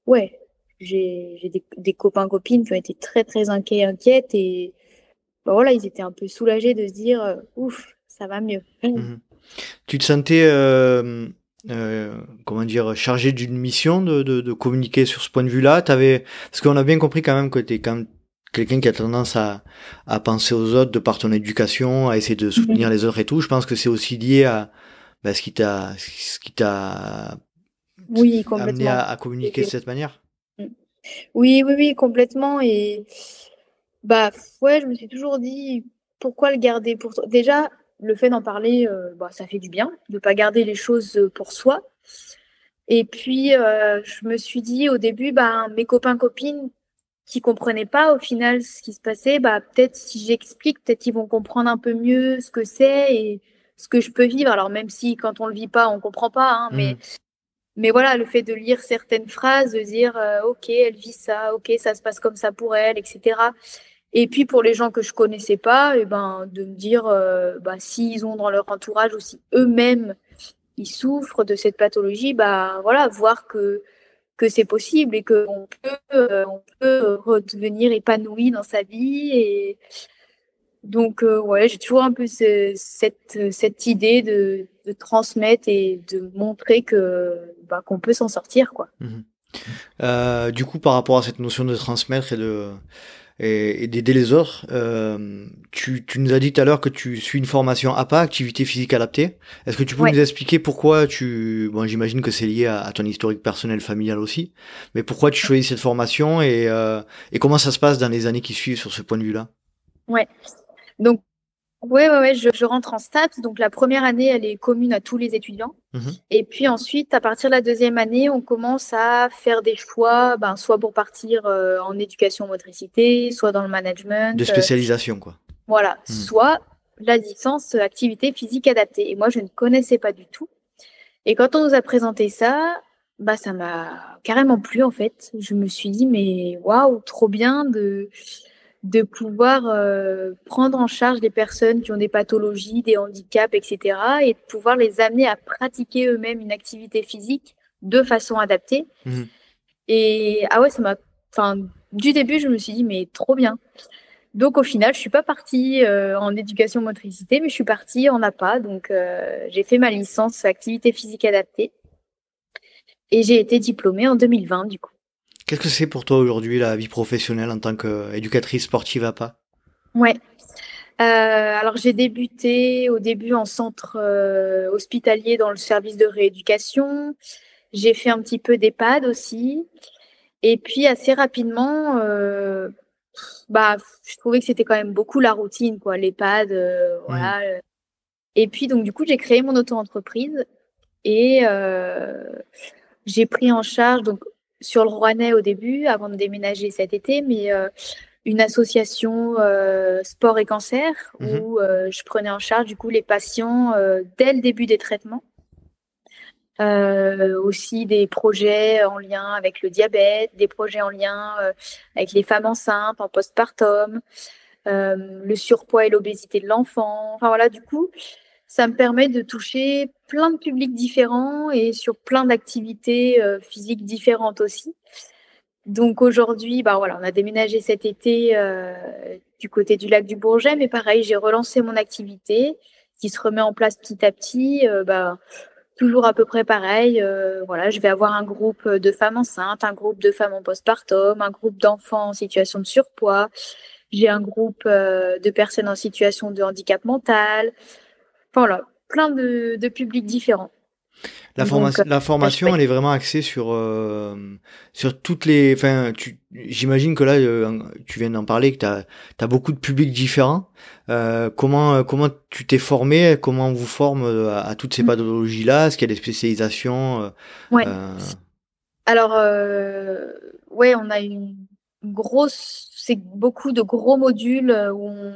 ouais, j'ai des, des, copains, copines qui ont été très, très inquiets, inquiètes et bah, voilà, ils étaient un peu soulagés de se dire, euh, ouf, ça va mieux. Mmh tu te sentais euh, comment dire, chargé d'une mission de, de, de, communiquer sur ce point de vue-là? T'avais, parce qu'on a bien compris quand même que t'es quand même quelqu'un qui a tendance à, à penser aux autres de par ton éducation, à essayer de soutenir mhm. les autres et tout. Je pense que c'est aussi lié à bah, ce qui t'a, ce qui t'a oui, amené à, à communiquer de cette manière. Oui, oui, oui, complètement. Et bah ouais, je me suis toujours dit pourquoi le garder pour toi. Déjà, le fait d'en parler, euh, bah, ça fait du bien, de ne pas garder les choses euh, pour soi. Et puis, euh, je me suis dit au début, bah, mes copains, copines qui comprenaient pas au final ce qui se passait, bah, peut-être si j'explique, peut-être qu'ils vont comprendre un peu mieux ce que c'est et ce que je peux vivre. Alors, même si quand on le vit pas, on comprend pas, hein, mais, mmh. mais voilà, le fait de lire certaines phrases, de dire, OK, elle vit ça, OK, ça se passe comme ça pour elle, etc. Et puis pour les gens que je connaissais pas, et eh ben de me dire euh, bah, s'ils ont dans leur entourage ou si eux-mêmes ils souffrent de cette pathologie, bah voilà, voir que que c'est possible et qu'on peut euh, peut redevenir épanoui dans sa vie et donc euh, j'ai toujours un peu cette cette idée de, de, transmettre et de montrer que bah, qu'on peut s'en sortir quoi. Mmh. du coup, par rapport à cette notion de transmettre et de et, d'aider les autres. Euh, tu, tu, nous as dit tout à l'heure que tu suis une formation APA, activité physique adaptée. Est-ce que tu peux nous expliquer pourquoi tu... Bon, j'imagine que c'est lié à, ton historique personnel familial aussi, mais pourquoi tu choisis cette formation et, euh, et comment ça se passe dans les années qui suivent sur ce point de vue-là? Ouais. Donc, oui, ouais, ouais, je, rentre en stats. Donc la première année, elle est commune à tous les étudiants. Mhm. Et puis ensuite, à partir de la deuxième année, on commence à faire des choix, ben, soit pour partir euh, en éducation motricité, soit dans le management. De spécialisation, quoi. Voilà, mhm. soit la licence activité physique adaptée. Et moi, je ne connaissais pas du tout. Et quand on nous a présenté ça, bah, ça m'a carrément plu en fait. Je me suis dit, mais waouh, trop bien de de pouvoir euh, prendre en charge des personnes qui ont des pathologies, des handicaps, etc., et de pouvoir les amener à pratiquer eux-mêmes une activité physique de façon adaptée. Mmh. Et ah ouais, ça m'a. Enfin, du début, je me suis dit, mais trop bien. Donc au final, je suis pas partie euh, en éducation motricité, mais je suis partie en APA. Donc euh, j'ai fait ma licence activité physique adaptée et j'ai été diplômée en 2020 du coup. Qu'est-ce que c'est pour toi aujourd'hui la vie professionnelle en tant qu'éducatrice sportive à pas? Ouais. Euh, alors j'ai débuté au début en centre euh, hospitalier dans le service de rééducation. J'ai fait un petit peu d'EHPAD aussi. Et puis assez rapidement, euh, bah, je trouvais que c'était quand même beaucoup la routine, quoi, l'EHPAD, mmh. voilà. Et puis donc du coup j'ai créé mon auto-entreprise et j'ai pris en charge donc sur le Rouennais au début, avant de déménager cet été, mais euh, une association euh, sport et cancer mhm. où euh, je prenais en charge du coup les patients dès le début des traitements. aussi des projets en lien avec le diabète, des projets en lien avec les femmes enceintes en postpartum, le surpoids et l'obésité de l'enfant. Enfin voilà, du coup, ça me permet de toucher plein de publics différents et sur plein d'activités euh, physiques différentes aussi. Donc aujourd'hui, bah voilà, on a déménagé cet été euh, du côté du lac du Bourget, mais pareil, j'ai relancé mon activité qui se remet en place petit à petit. Euh, bah, toujours à peu près pareil. voilà, je vais avoir un groupe de femmes enceintes, un groupe de femmes en postpartum, un groupe d'enfants en situation de surpoids. J'ai un groupe de personnes en situation de handicap mental voilà, plein de, publics différents. La, la formation, elle est vraiment axée sur sur toutes les. Enfin, j'imagine que là, tu viens d'en parler, que tu as, as, beaucoup de publics différents. comment comment tu t'es formé? Comment on vous forme à, toutes ces mmh. pathologies là Est-ce qu'il y a des spécialisations Ouais. Alors, ouais, on a une grosse, c'est beaucoup de gros modules où on,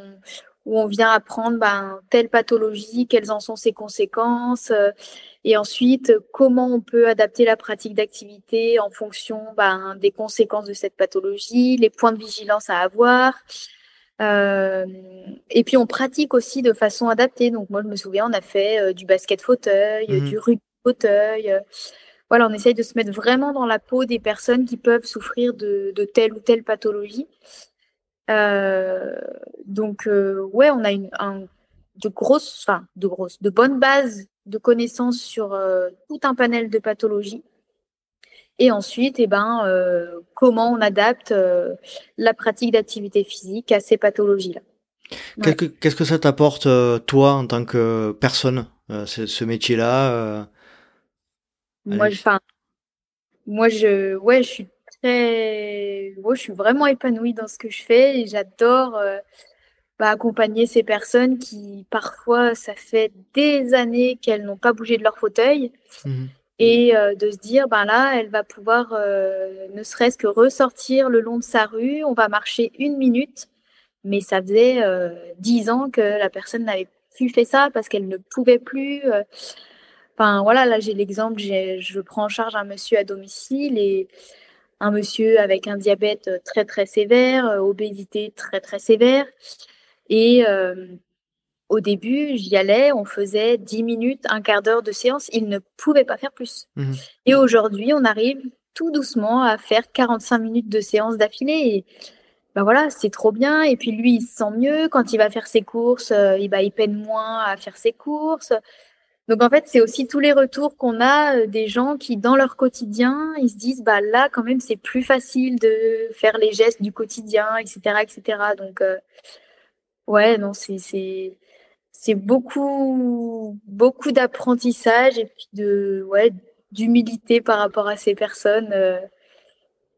où on vient apprendre ben, telle pathologie, quelles en sont ses conséquences, euh, et ensuite comment on peut adapter la pratique d'activité en fonction ben, des conséquences de cette pathologie, les points de vigilance à avoir. Euh, et puis on pratique aussi de façon adaptée. Donc moi je me souviens, on a fait euh, du basket fauteuil, mmh du rugby fauteuil. voilà, on essaye de se mettre vraiment dans la peau des personnes qui peuvent souffrir de, de telle ou telle pathologie. Euh, donc, euh, ouais, on a une, un, de grosses, enfin, de grosses, de bonnes bases de connaissances sur euh, tout un panel de pathologies. Et ensuite, eh ben, comment on adapte la pratique d'activité physique à ces pathologies-là. Qu'est-ce que ça t'apporte, toi, en tant que personne, ce, ce métier-là Moi, enfin, moi, je, ouais, je suis très, moi, je suis vraiment épanouie dans ce que je fais et j'adore euh, bah, accompagner ces personnes qui, parfois, ça fait des années qu'elles n'ont pas bougé de leur fauteuil. Mmh et euh, de se dire, ben là, elle va pouvoir euh, ne serait-ce que ressortir le long de sa rue, on va marcher une minute, mais ça faisait dix ans que la personne n'avait plus fait ça parce qu'elle ne pouvait plus. Enfin voilà, là j'ai l'exemple, je prends en charge un monsieur à domicile et un monsieur avec un diabète euh, très très sévère, euh, obésité très très sévère. Et euh, au début, j'y allais, on faisait 10 minutes, un quart d'heure de séance. Il ne pouvait pas faire plus. Mmh et aujourd'hui, on arrive tout doucement à faire 45 minutes de séance d'affilée. Et ben voilà, c'est trop bien. Et puis lui, il se sent mieux. Quand il va faire ses courses, il, il peine moins à faire ses courses. Donc en fait, c'est aussi tous les retours qu'on a euh, des gens qui, dans leur quotidien, ils se disent, bah là, quand même, c'est plus facile de faire les gestes du quotidien, etc., etc. Donc euh, ouais, non, c'est beaucoup beaucoup d'apprentissage et puis de ouais d'humilité par rapport à ces personnes. Euh.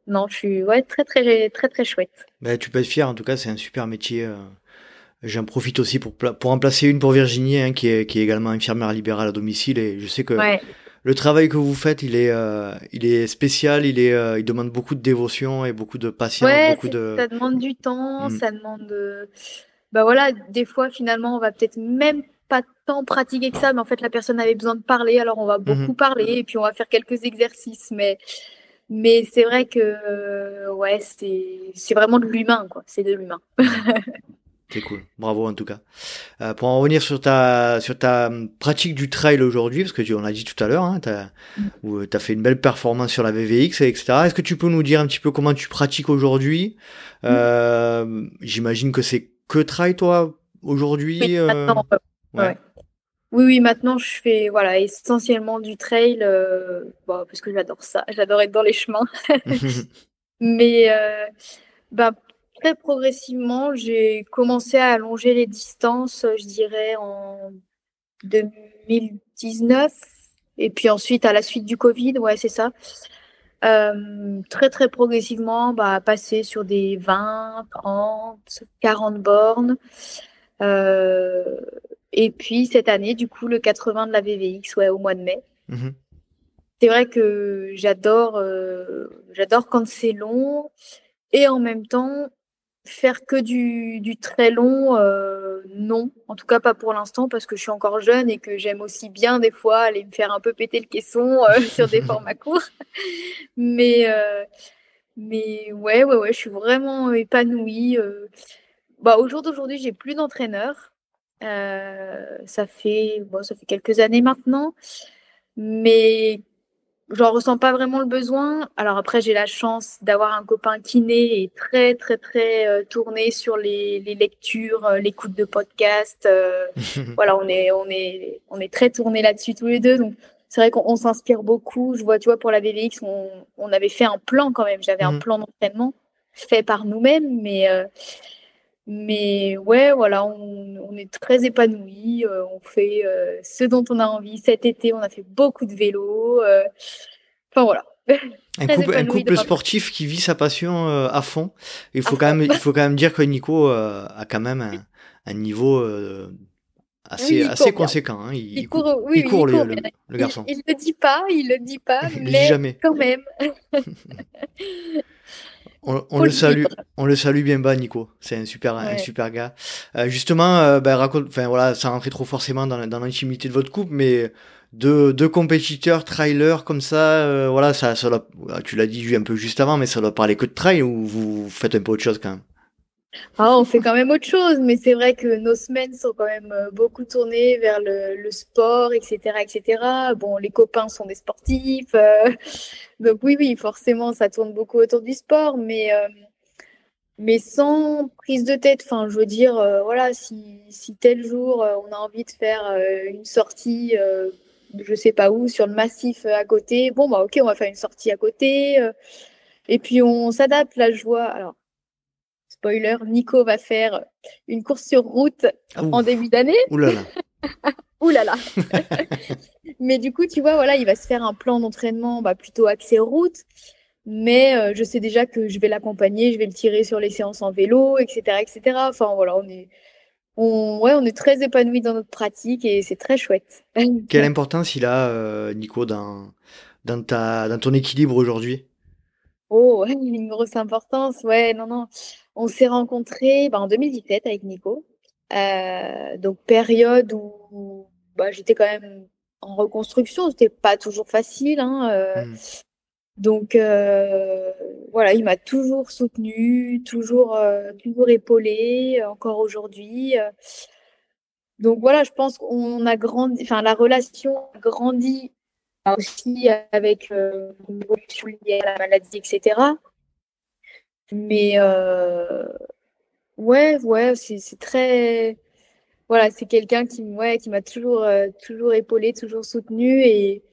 non, je suis ouais très très très très chouette. Bah, tu peux être fier. En tout cas, c'est un super métier. J'en profite aussi pour, pour en placer une pour Virginie, hein, qui, est, qui est également infirmière libérale à domicile. Et je sais que le travail que vous faites, il est, euh, il est spécial, il, est, euh, il demande beaucoup de dévotion et beaucoup de patience. beaucoup de... Ça demande du temps, mm. ça demande. Bah voilà, des fois, finalement, on va peut-être même pas tant pratiquer que ça, mais en fait, la personne avait besoin de parler, alors on va beaucoup mm-hmm. parler et puis on va faire quelques exercices. Mais, mais c'est vrai que, euh, ouais, c'est vraiment de l'humain, quoi. C'est de l'humain. (laughs) C'est cool. Bravo en tout cas. Euh, pour en revenir sur ta sur ta hum, pratique du trail aujourd'hui, parce que tu, on l'a dit tout à l'heure, hein, tu as, mm. as, fait une belle performance sur la VVX, etc. Est-ce que tu peux nous dire un petit peu comment tu pratiques aujourd'hui? Mm. euh, J'imagine que c'est que trail toi aujourd'hui. Oui, euh... ouais. oui, oui, maintenant je fais voilà essentiellement du trail, euh, bon, parce que j'adore ça. J'adore être dans les chemins. (laughs) (laughs) Mais euh, bah, très progressivement, j'ai commencé à allonger les distances, je dirais, en 2019. Et puis ensuite, à la suite du Covid, ouais, c'est ça. Euh, très, très progressivement, bah, passer sur des 20, 30, 40 bornes. Euh, et puis cette année, du coup, le 80 de la VVX, ouais, au mois de mai. Mmh c'est vrai que j'adore, euh, j'adore quand c'est long. Et en même temps, Faire que du, très long, euh, non. En tout cas, pas pour l'instant, parce que je suis encore jeune et que j'aime aussi bien, des fois, aller me faire un peu péter le caisson euh, (laughs) sur des formats courts. mais, euh, mais ouais, ouais, ouais, je suis vraiment épanouie. Bah, au jour d'aujourd'hui, j'ai plus d'entraîneur. ça, fait, bon, ça fait quelques années maintenant. Mais j'en ressens pas vraiment le besoin. Alors après, j'ai la chance d'avoir un copain kiné et très très très euh, tourné sur les, les lectures, euh, l'écoute de podcasts. Euh, (laughs) voilà, on est on est on est très tourné là-dessus tous les deux. Donc c'est vrai qu'on s'inspire beaucoup. Je vois, tu vois, pour la VVX, on, on avait fait un plan quand même. J'avais un mmh. plan d'entraînement fait par nous-mêmes, mais Mais ouais, voilà, on, est très épanouis. on fait ce dont on a envie. Cet été, on a fait beaucoup de vélo. Enfin voilà. Un couple, sportif qui vit sa passion à fond. Il faut, quand même, il faut quand même dire que Nico a quand même un, niveau assez, assez conséquent. Hein. Il, court, oui, il court, le, garçon. Il, ne le dit pas, il le dit pas, (laughs) mais jamais. quand même. (laughs) on, le salue, on le salue bien bas, Nico. C'est un super, un super gars. Euh, justement, euh, ben, raconte, enfin voilà, sans rentrer trop forcément dans, dans l'intimité de votre couple, mais deux, deux compétiteurs, trailers comme ça, euh, voilà, ça, ça tu l'as dit un peu juste avant, mais ça doit parler que de trail ou vous faites un peu autre chose quand même? Ah, on fait quand même autre chose, mais c'est vrai que nos semaines sont quand même euh, beaucoup tournées vers le, sport, etc., etc. Bon, les copains sont des sportifs, euh, donc oui, oui, forcément, ça tourne beaucoup autour du sport, mais euh, mais sans prise de tête. Enfin, je veux dire, voilà, si, si tel jour on a envie de faire une sortie, je sais pas où, sur le massif à côté, bon bah ok, on va faire une sortie à côté. et puis on s'adapte. Là, je vois. Alors, spoiler, Nico va faire une course sur route ah, en début d'année. Ouh là là. (laughs) Ouh là là. (laughs) mais du coup, tu vois, voilà, il va se faire un plan d'entraînement bah, plutôt axé route. Mais euh, je sais déjà que je vais l'accompagner, je vais le tirer sur les séances en vélo, etc., etc. Enfin voilà, on est, on, ouais, on est très épanouis dans notre pratique et c'est très chouette. (laughs) Quelle importance il a, euh, Nico, dans, dans, ta, dans ton équilibre aujourd'hui? Oh, (laughs) une grosse importance. Ouais, non, non. On s'est rencontrés bah, en 2017 avec Nico. Euh, donc, période où bah, j'étais quand même en reconstruction. C'était pas toujours facile. Hein, euh. mmh. Donc, euh, voilà, il m'a toujours soutenu, toujours, toujours épaulé, encore aujourd'hui. Donc, voilà, je pense qu'on a grandi, enfin, la relation a grandi aussi avec euh, une évolution liée à la maladie, etc. Mais euh, ouais, ouais, c'est très. Voilà, c'est quelqu'un qui, ouais, qui m'a toujours, euh, toujours épaulé, toujours soutenu et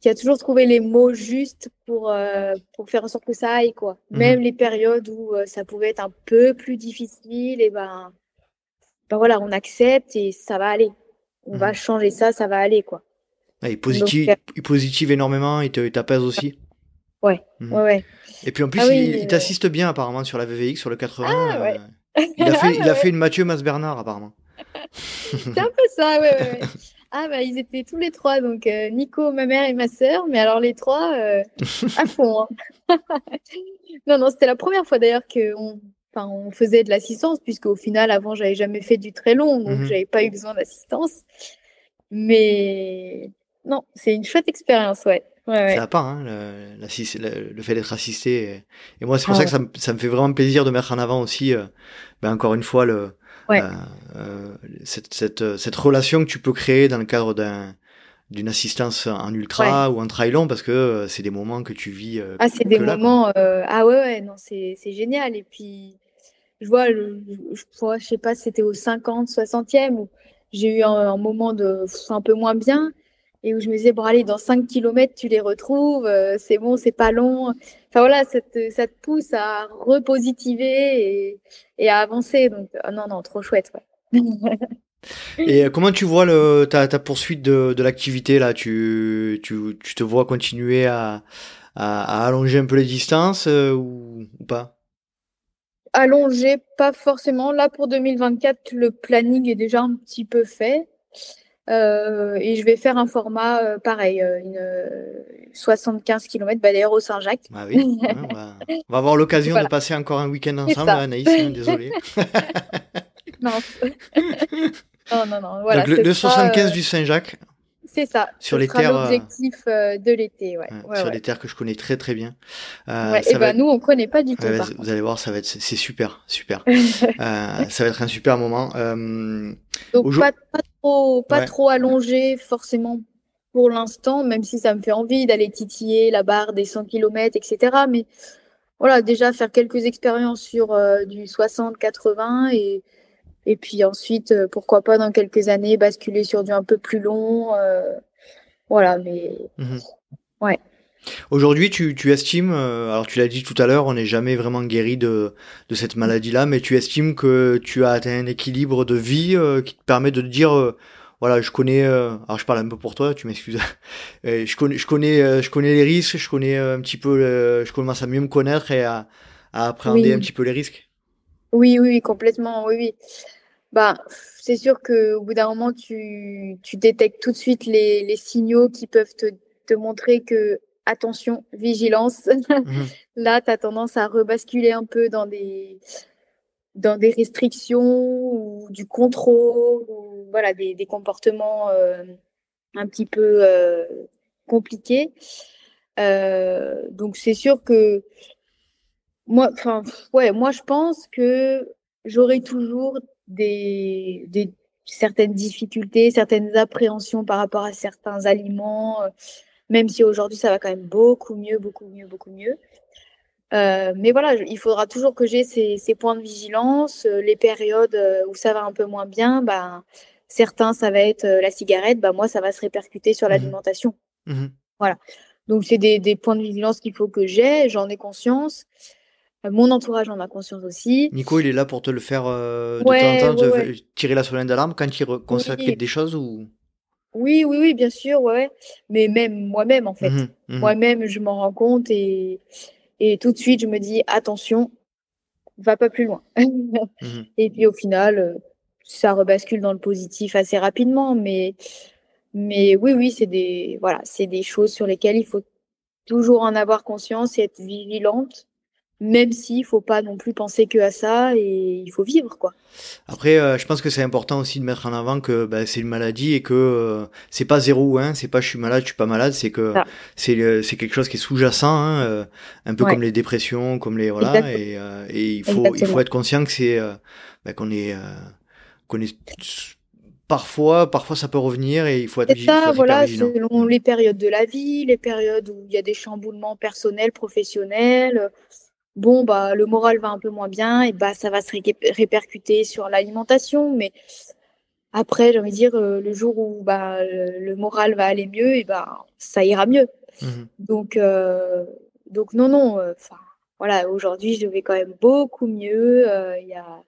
qui a toujours trouvé les mots justes pour, pour faire en sorte que ça aille, quoi. Mhm. Même les périodes où ça pouvait être un peu plus difficile, et ben, ben voilà, on accepte et ça va aller. On va mhm. changer ça, ça va aller, quoi. Il positive, il positive énormément, il t'apaise aussi. Ouais, mhm. ouais, ouais. Et puis en plus, ah il, t'assiste bien apparemment sur la VVX, sur le 80. Ah, ouais. Euh, il, a (laughs) fait, il a fait une Mathieu Mas-Bernard apparemment. C'est un peu ça, ouais, ouais. Ah bah ils étaient tous les trois, donc euh, Nico, ma mère et ma sœur, mais alors les trois euh, à (laughs) fond. Hein. non, non, c'était la première fois d'ailleurs qu'on on faisait de l'assistance, puisque au final, avant, j'avais jamais fait du très long, donc mhm. j'avais pas eu besoin d'assistance. Mais non, c'est une chouette expérience, ouais. ouais, Ça va pas, hein, le, le, fait d'être assisté. Et, moi, c'est pour ah ça que ça me, ça me, fait vraiment plaisir de mettre en avant aussi, euh, ben encore une fois, le, euh, euh, cette, cette, cette, relation que tu peux créer dans le cadre d'un d'une assistance en ultra ou en trail parce que euh, c'est des moments que tu vis. ah, c'est des moments. ah ouais, ouais, non, c'est génial. Et puis, je vois, je, je, je sais pas, c'était au 50, 60e j'ai eu un, un, moment de un peu moins bien et où je me disais, bon, allez, dans 5 km, tu les retrouves, euh, c'est bon, c'est pas long. Enfin voilà, ça te, ça te pousse à repositiver et, et à avancer. Donc, euh, non, non, trop chouette. Ouais. (laughs) et euh, comment tu vois le, ta, ta poursuite de, de l'activité là? Tu, tu, tu, te vois continuer à, à, à, allonger un peu les distances ou, ou pas? Allonger, pas forcément. Là, pour 2024, le planning est déjà un petit peu fait. Euh, et je vais faire un format euh, pareil, euh, une, 75 km, bah, d'ailleurs au Saint-Jacques. Ah oui, (laughs) on, va, avoir l'occasion de passer encore un week-end ensemble, Anaïs, hein, désolé. (laughs) (laughs) non. non, non, non. Voilà, Donc, le, 75 du Saint-Jacques. C'est ça. Sur les terres. L'objectif de l'été, ouais. sur les terres que je connais très très bien. et ben nous on connaît pas du tout. vous allez voir, ça va être c'est super, super. (laughs) ça va être un super moment. Donc pas, pas pas trop allongé forcément pour l'instant, même si ça me fait envie d'aller titiller la barre des 100 km, etc. Mais voilà, déjà faire quelques expériences sur euh, du 60-80 et, et puis ensuite, euh, pourquoi pas dans quelques années, basculer sur du un peu plus long. Euh, voilà, mais mmh ouais. Aujourd'hui, tu, tu, estimes, euh, alors tu l'as dit tout à l'heure, on n'est jamais vraiment guéri de, de cette maladie-là, mais tu estimes que tu as atteint un équilibre de vie euh, qui te permet de te dire, euh, voilà, je connais, alors je parle un peu pour toi, tu m'excuses, (laughs) je connais, je connais, je connais les risques, je connais un petit peu, je commence à mieux me connaître et à, à appréhender un petit peu les risques. Oui, oui, complètement, oui, oui. Bah, c'est sûr qu'au bout d'un moment, tu, tu détectes tout de suite les, les signaux qui peuvent te, te montrer que attention, vigilance. Mhm. (laughs) Là, tu as tendance à rebasculer un peu dans des, dans des restrictions ou du contrôle, ou voilà, des, des comportements euh, un petit peu euh, compliqués. Euh, donc, c'est sûr que moi, enfin, ouais, moi, je pense que j'aurai toujours des, des, certaines difficultés, certaines appréhensions par rapport à certains aliments même si aujourd'hui ça va quand même beaucoup mieux, beaucoup mieux, beaucoup mieux. Euh, mais voilà, il faudra toujours que j'ai ces, ces, points de vigilance, euh, les périodes euh, où ça va un peu moins bien. Bah, certains, ça va être la cigarette, bah, moi, ça va se répercuter sur mmh l'alimentation. Mmh voilà. Donc, c'est des, des, points de vigilance qu'il faut que j'ai, j'en ai conscience. Mon entourage en a conscience aussi. Nico, il est là pour te le faire de temps en temps, tirer la sonnette d'alarme quand il constate des choses ou? Oui, oui, oui, bien sûr, ouais. Mais même moi-même, en fait. Mmh mmh moi-même, je m'en rends compte et, et tout de suite, je me dis, attention, va pas plus loin. Mmh (laughs) et puis au final, euh, ça rebascule dans le positif assez rapidement. Mais, mais oui, oui, c'est des, voilà, c'est des choses sur lesquelles il faut toujours en avoir conscience et être vigilante même s'il faut pas non plus penser que à ça et il faut vivre quoi. Après, euh, je pense que c'est important aussi de mettre en avant que bah, c'est une maladie et que euh, c'est pas zéro ou un, c'est pas je suis malade, je suis pas malade, c'est que c'est euh, c'est quelque chose qui est sous-jacent, hein, un peu comme les dépressions, comme les voilà, et, et, il faut il faut être conscient que c'est bah, qu'on est qu'on est parfois, parfois ça peut revenir et il faut être, ça, voilà, selon les périodes de la vie, les périodes où il y a des chamboulements personnels, professionnels bon, bah, le moral va un peu moins bien, et bah, ça va se répercuter sur l'alimentation. Mais après, j'ai envie de dire, euh, le jour où bah, le, moral va aller mieux, et bah, ça ira mieux. Mmh donc, euh, donc, non, non. Euh, enfin, voilà, aujourd'hui, je vais quand même beaucoup mieux. Il y a,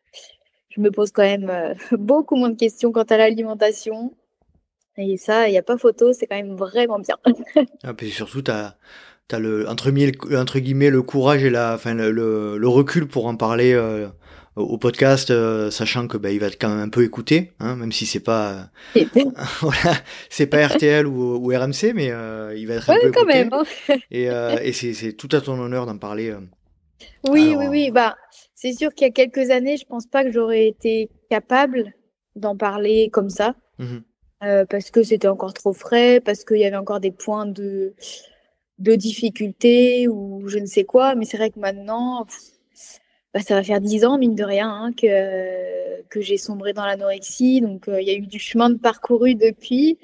je me pose quand même (laughs) beaucoup moins de questions quant à l'alimentation. Et ça, il n'y a pas photo, c'est quand même vraiment bien. ah, puis surtout, tu as t'as le entre, entre, guillemets le courage et la, enfin le, le, recul pour en parler euh, au podcast, euh, sachant que bah, il va être quand même un peu écouté, hein, même si c'est pas (laughs) voilà, c'est pas RTL ou, ou, RMC, mais euh, il va être un peu quand écouté. Même, hein. (laughs) et, et c'est tout à ton honneur d'en parler. Oui, oui, oui. Bah, c'est sûr qu'il y a quelques années, je pense pas que j'aurais été capable d'en parler comme ça. Mmh parce que c'était encore trop frais, parce qu'il y avait encore des points de, de difficultés ou je ne sais quoi. Mais c'est vrai que maintenant, bah, ça va faire dix ans, mine de rien, hein, que, que j'ai sombré dans l'anorexie. Donc, euh, il y a eu du chemin de parcouru depuis.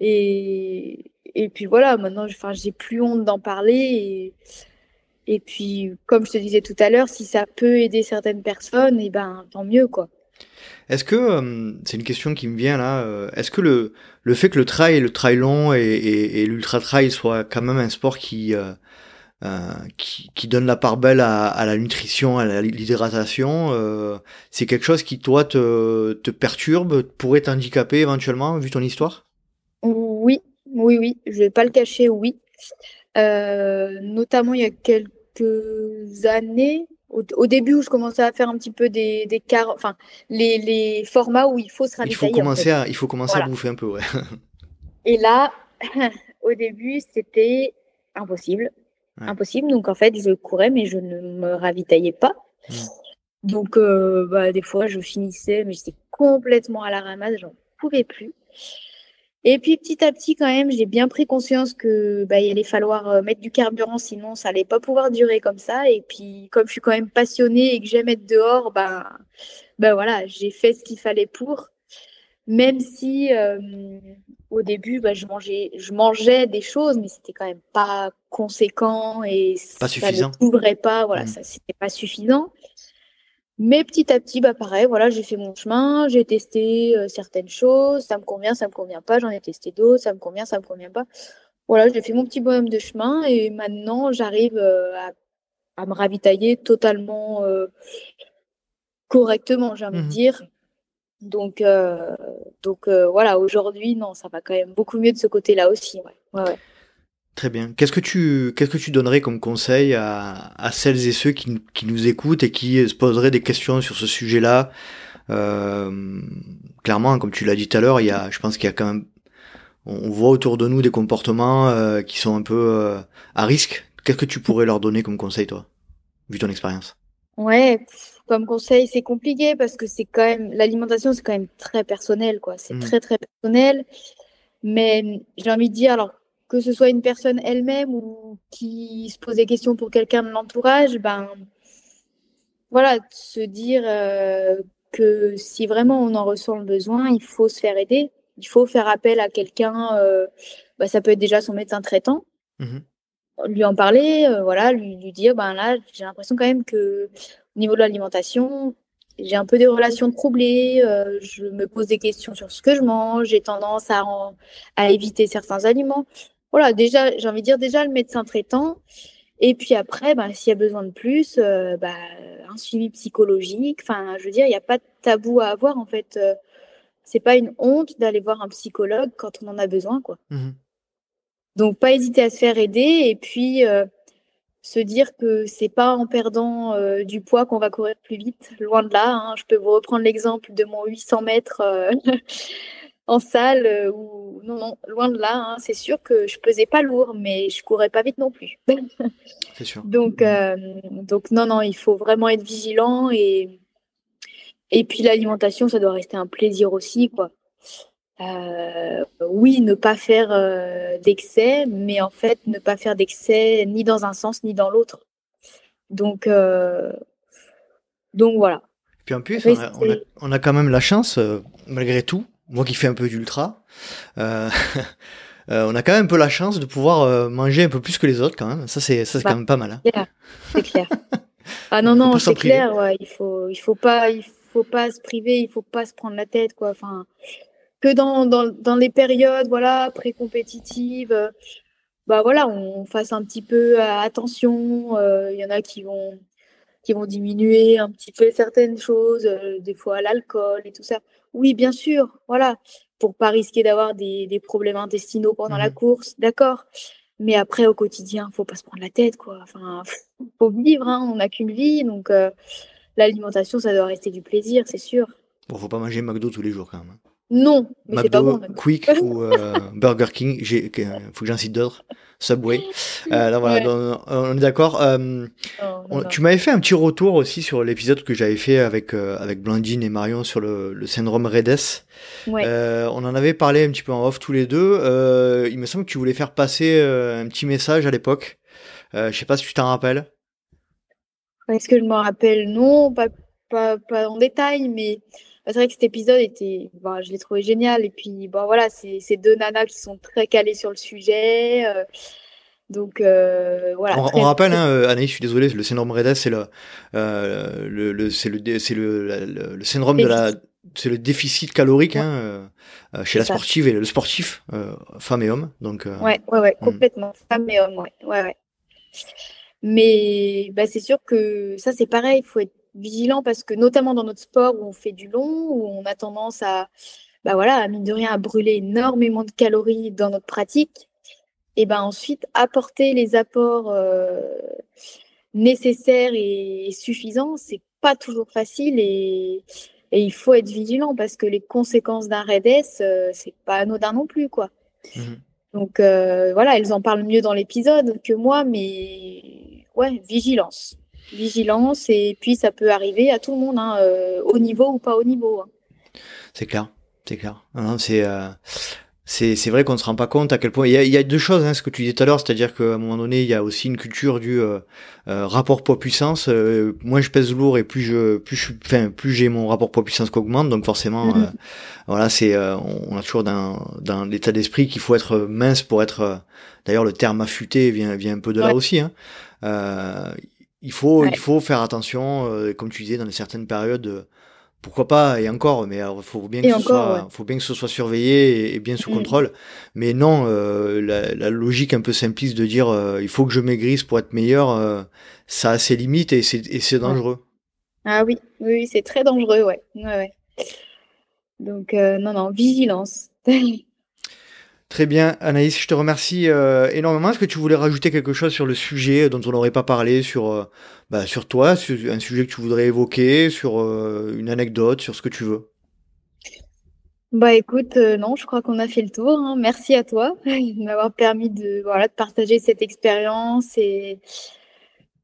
Et, et puis voilà, maintenant, j'ai plus honte d'en parler. Et, et puis, comme je te disais tout à l'heure, si ça peut aider certaines personnes, et eh ben, tant mieux, quoi. Est-ce que, euh, c'est une question qui me vient là, euh, est-ce que le, le fait que le trail, le trail long et, l'ultra trail soit quand même un sport qui, euh, qui, donne la part belle à, la nutrition, à l'hydratation, c'est quelque chose qui toi te, te perturbe, pourrait t'handicaper éventuellement vu ton histoire? Oui, oui, oui, je vais pas le cacher, oui. notamment il y a quelques années, au, début où je commençais à faire un petit peu des, des enfin les, les, formats où il faut se ravitailler. Il faut commencer, à, il faut commencer à bouffer un peu, ouais. (laughs) Et là, (laughs) au début, c'était impossible. Impossible. Donc en fait, je courais, mais je ne me ravitaillais pas. Mmh. Donc euh, bah, des fois, je finissais, mais j'étais complètement à la ramasse, j'en pouvais plus. Et puis petit à petit, quand même, j'ai bien pris conscience que bah, il allait falloir euh, mettre du carburant, sinon ça allait pas pouvoir durer comme ça. Et puis comme je suis quand même passionnée et que j'aime être dehors, bah, bah voilà, j'ai fait ce qu'il fallait pour. Même si euh, au début, bah, je mangeais, je mangeais des choses, mais c'était quand même pas conséquent et pas ça suffisant. ne couvrait pas. Voilà, mmh. ça c'était pas suffisant. Mais petit à petit, bah pareil, voilà, j'ai fait mon chemin, j'ai testé euh, certaines choses, ça me convient, ça me convient pas, j'en ai testé d'autres, ça me convient, ça me convient pas. voilà, j'ai fait mon petit bonhomme de chemin et maintenant j'arrive à, à, me ravitailler totalement correctement, j'ai envie de mmh dire. Donc, donc voilà, aujourd'hui, non, ça va quand même beaucoup mieux de ce côté-là aussi. Ouais. Ouais, Très bien. Qu'est-ce que tu qu'est-ce que tu donnerais comme conseil à, à celles et ceux qui, qui, nous écoutent et qui se poseraient des questions sur ce sujet-là? Euh, Clairement, comme tu l'as dit tout à l'heure, il y a, je pense qu'il y a quand même, on voit autour de nous des comportements euh, qui sont un peu euh, à risque. Qu'est-ce que tu pourrais leur donner comme conseil, toi, vu ton expérience? Ouais, comme conseil, c'est compliqué parce que c'est quand même l'alimentation, c'est quand même très personnel, quoi. C'est mmh. très très personnel. Mais j'ai envie de dire, alors que ce soit une personne elle-même ou qui se pose des questions pour quelqu'un de l'entourage, ben voilà, se dire euh, que si vraiment on en ressent le besoin, il faut se faire aider, il faut faire appel à quelqu'un. Euh, bah, ça peut être déjà son médecin traitant, mmh lui en parler, euh, voilà, lui, lui, dire ben là, j'ai l'impression quand même que au niveau de l'alimentation, j'ai un peu des relations troublées, je me pose des questions sur ce que je mange, j'ai tendance à, à éviter certains aliments voilà, déjà, j'ai envie de dire déjà le médecin traitant. Et puis après, bah, s'il y a besoin de plus, euh, bah, un suivi psychologique. Enfin, je veux dire, il n'y a pas de tabou à avoir en fait. Euh, c'est pas une honte d'aller voir un psychologue quand on en a besoin, quoi. Mmh Donc, pas hésiter à se faire aider et puis euh, se dire que c'est pas en perdant du poids qu'on va courir plus vite. Loin de là. Hein. Je peux vous reprendre l'exemple de mon 800 mètres en salle euh, ou non, non, loin de là. Hein. C'est sûr que je pesais pas lourd, mais je courais pas vite non plus. (laughs) C'est sûr. donc, euh, donc non, non, il faut vraiment être vigilant et et puis l'alimentation, ça doit rester un plaisir aussi, quoi. Euh, oui, ne pas faire d'excès, mais en fait, ne pas faire d'excès ni dans un sens ni dans l'autre. Donc, donc voilà. Puis en plus, on a, on a, quand même la chance, malgré tout, moi qui fais un peu d'ultra, euh, (laughs) euh, on a quand même un peu la chance de pouvoir euh, manger un peu plus que les autres quand même. Ça c'est ça c'est bah, quand même pas mal. Hein. C'est clair. (laughs) ah non non c'est clair. Ouais, il faut il faut pas il faut pas se priver, il faut pas se prendre la tête quoi. Enfin que dans dans, dans les périodes voilà pré-compétitives, bah voilà on fasse un petit peu attention. Il y en a qui vont qui vont diminuer un petit peu certaines choses, des fois l'alcool et tout ça. Oui, bien sûr, voilà, pour pas risquer d'avoir des, des, problèmes intestinaux pendant la mmh course, d'accord. Mais après, au quotidien, faut pas se prendre la tête, quoi. Enfin, faut vivre, hein, on n'a qu'une vie, donc euh, l'alimentation, ça doit rester du plaisir, c'est sûr. Bon, faut pas manger McDo tous les jours, quand même. Hein. Non, mais c'est pas bon. Quick ou euh, (laughs) Burger King, il faut que j'en cite d'autres. Subway. Euh, là, voilà, on est d'accord. Euh, oh, tu m'avais fait un petit retour aussi sur l'épisode que j'avais fait avec euh, avec Blandine et Marion sur le, le syndrome Redes. Ouais. Euh, on en avait parlé un petit peu en off tous les deux. Euh, il me semble que tu voulais faire passer un petit message à l'époque. je sais pas si tu t'en rappelles. Est-ce que je me rappelle Non, pas, pas, pas en détail, mais c'est vrai que cet épisode était, bon, je l'ai trouvé génial. Et puis, bon, voilà, c'est deux nanas qui sont très calées sur le sujet. Euh, donc, euh, voilà. On, rappelle, hein, euh, Anaïs, je suis désolé, le syndrome REDES, c'est le, le, c'est le, c'est le, le, syndrome de la, c'est le déficit calorique hein, chez la sportive et le sportif, femme et homme. Donc, ouais, ouais, ouais, complètement, femme et homme, ouais, ouais, ouais. Mais bah, c'est sûr que ça, c'est pareil, il faut être vigilant parce que notamment dans notre sport où on fait du long, où on a tendance à, bah voilà, à mine de rien, à brûler énormément de calories dans notre pratique, et ben ensuite apporter les apports euh, nécessaires et suffisants, c'est pas toujours facile et, et, il faut être vigilant parce que les conséquences d'un REDES, euh, c'est pas anodin non plus, quoi. Mmh Donc euh, voilà, elles en parlent mieux dans l'épisode que moi, mais ouais, vigilance vigilance et puis ça peut arriver à tout le monde, hein, euh, au niveau ou pas au niveau. Hein. C'est clair, c'est clair. C'est euh, c'est vrai qu'on ne se rend pas compte à quel point il y a, il y a deux choses, hein, ce que tu disais tout à l'heure, c'est-à-dire qu'à un moment donné, il y a aussi une culture du euh, rapport poids-puissance. moins je pèse lourd et plus je plus je enfin plus j'ai mon rapport poids-puissance qui augmente, donc forcément, mm-hmm. voilà, c'est on a toujours dans dans l'état d'esprit qu'il faut être mince pour être. D'ailleurs, le terme affûté vient vient un peu de là aussi. Hein. Il faut, il faut faire attention, euh, comme tu disais, dans certaines périodes, pourquoi pas et encore mais il faut bien que ce soit faut bien que ce soit surveillé et, bien sous mm. contrôle. Mais non euh, la, logique un peu simpliste de dire euh, il faut que je maigrisse pour être meilleur euh, ça a ses limites et c'est dangereux. Ah oui oui c'est très dangereux ouais. Ouais, ouais. donc non non vigilance (laughs) Très bien, Anaïs, je te remercie énormément. Est-ce que tu voulais rajouter quelque chose sur le sujet dont on n'aurait pas parlé, sur bah, sur toi, sur un sujet que tu voudrais évoquer, sur euh, une anecdote, sur ce que tu veux? Bah écoute, euh, non, je crois qu'on a fait le tour. Hein. Merci à toi (laughs) de m'avoir permis de, partager cette expérience et,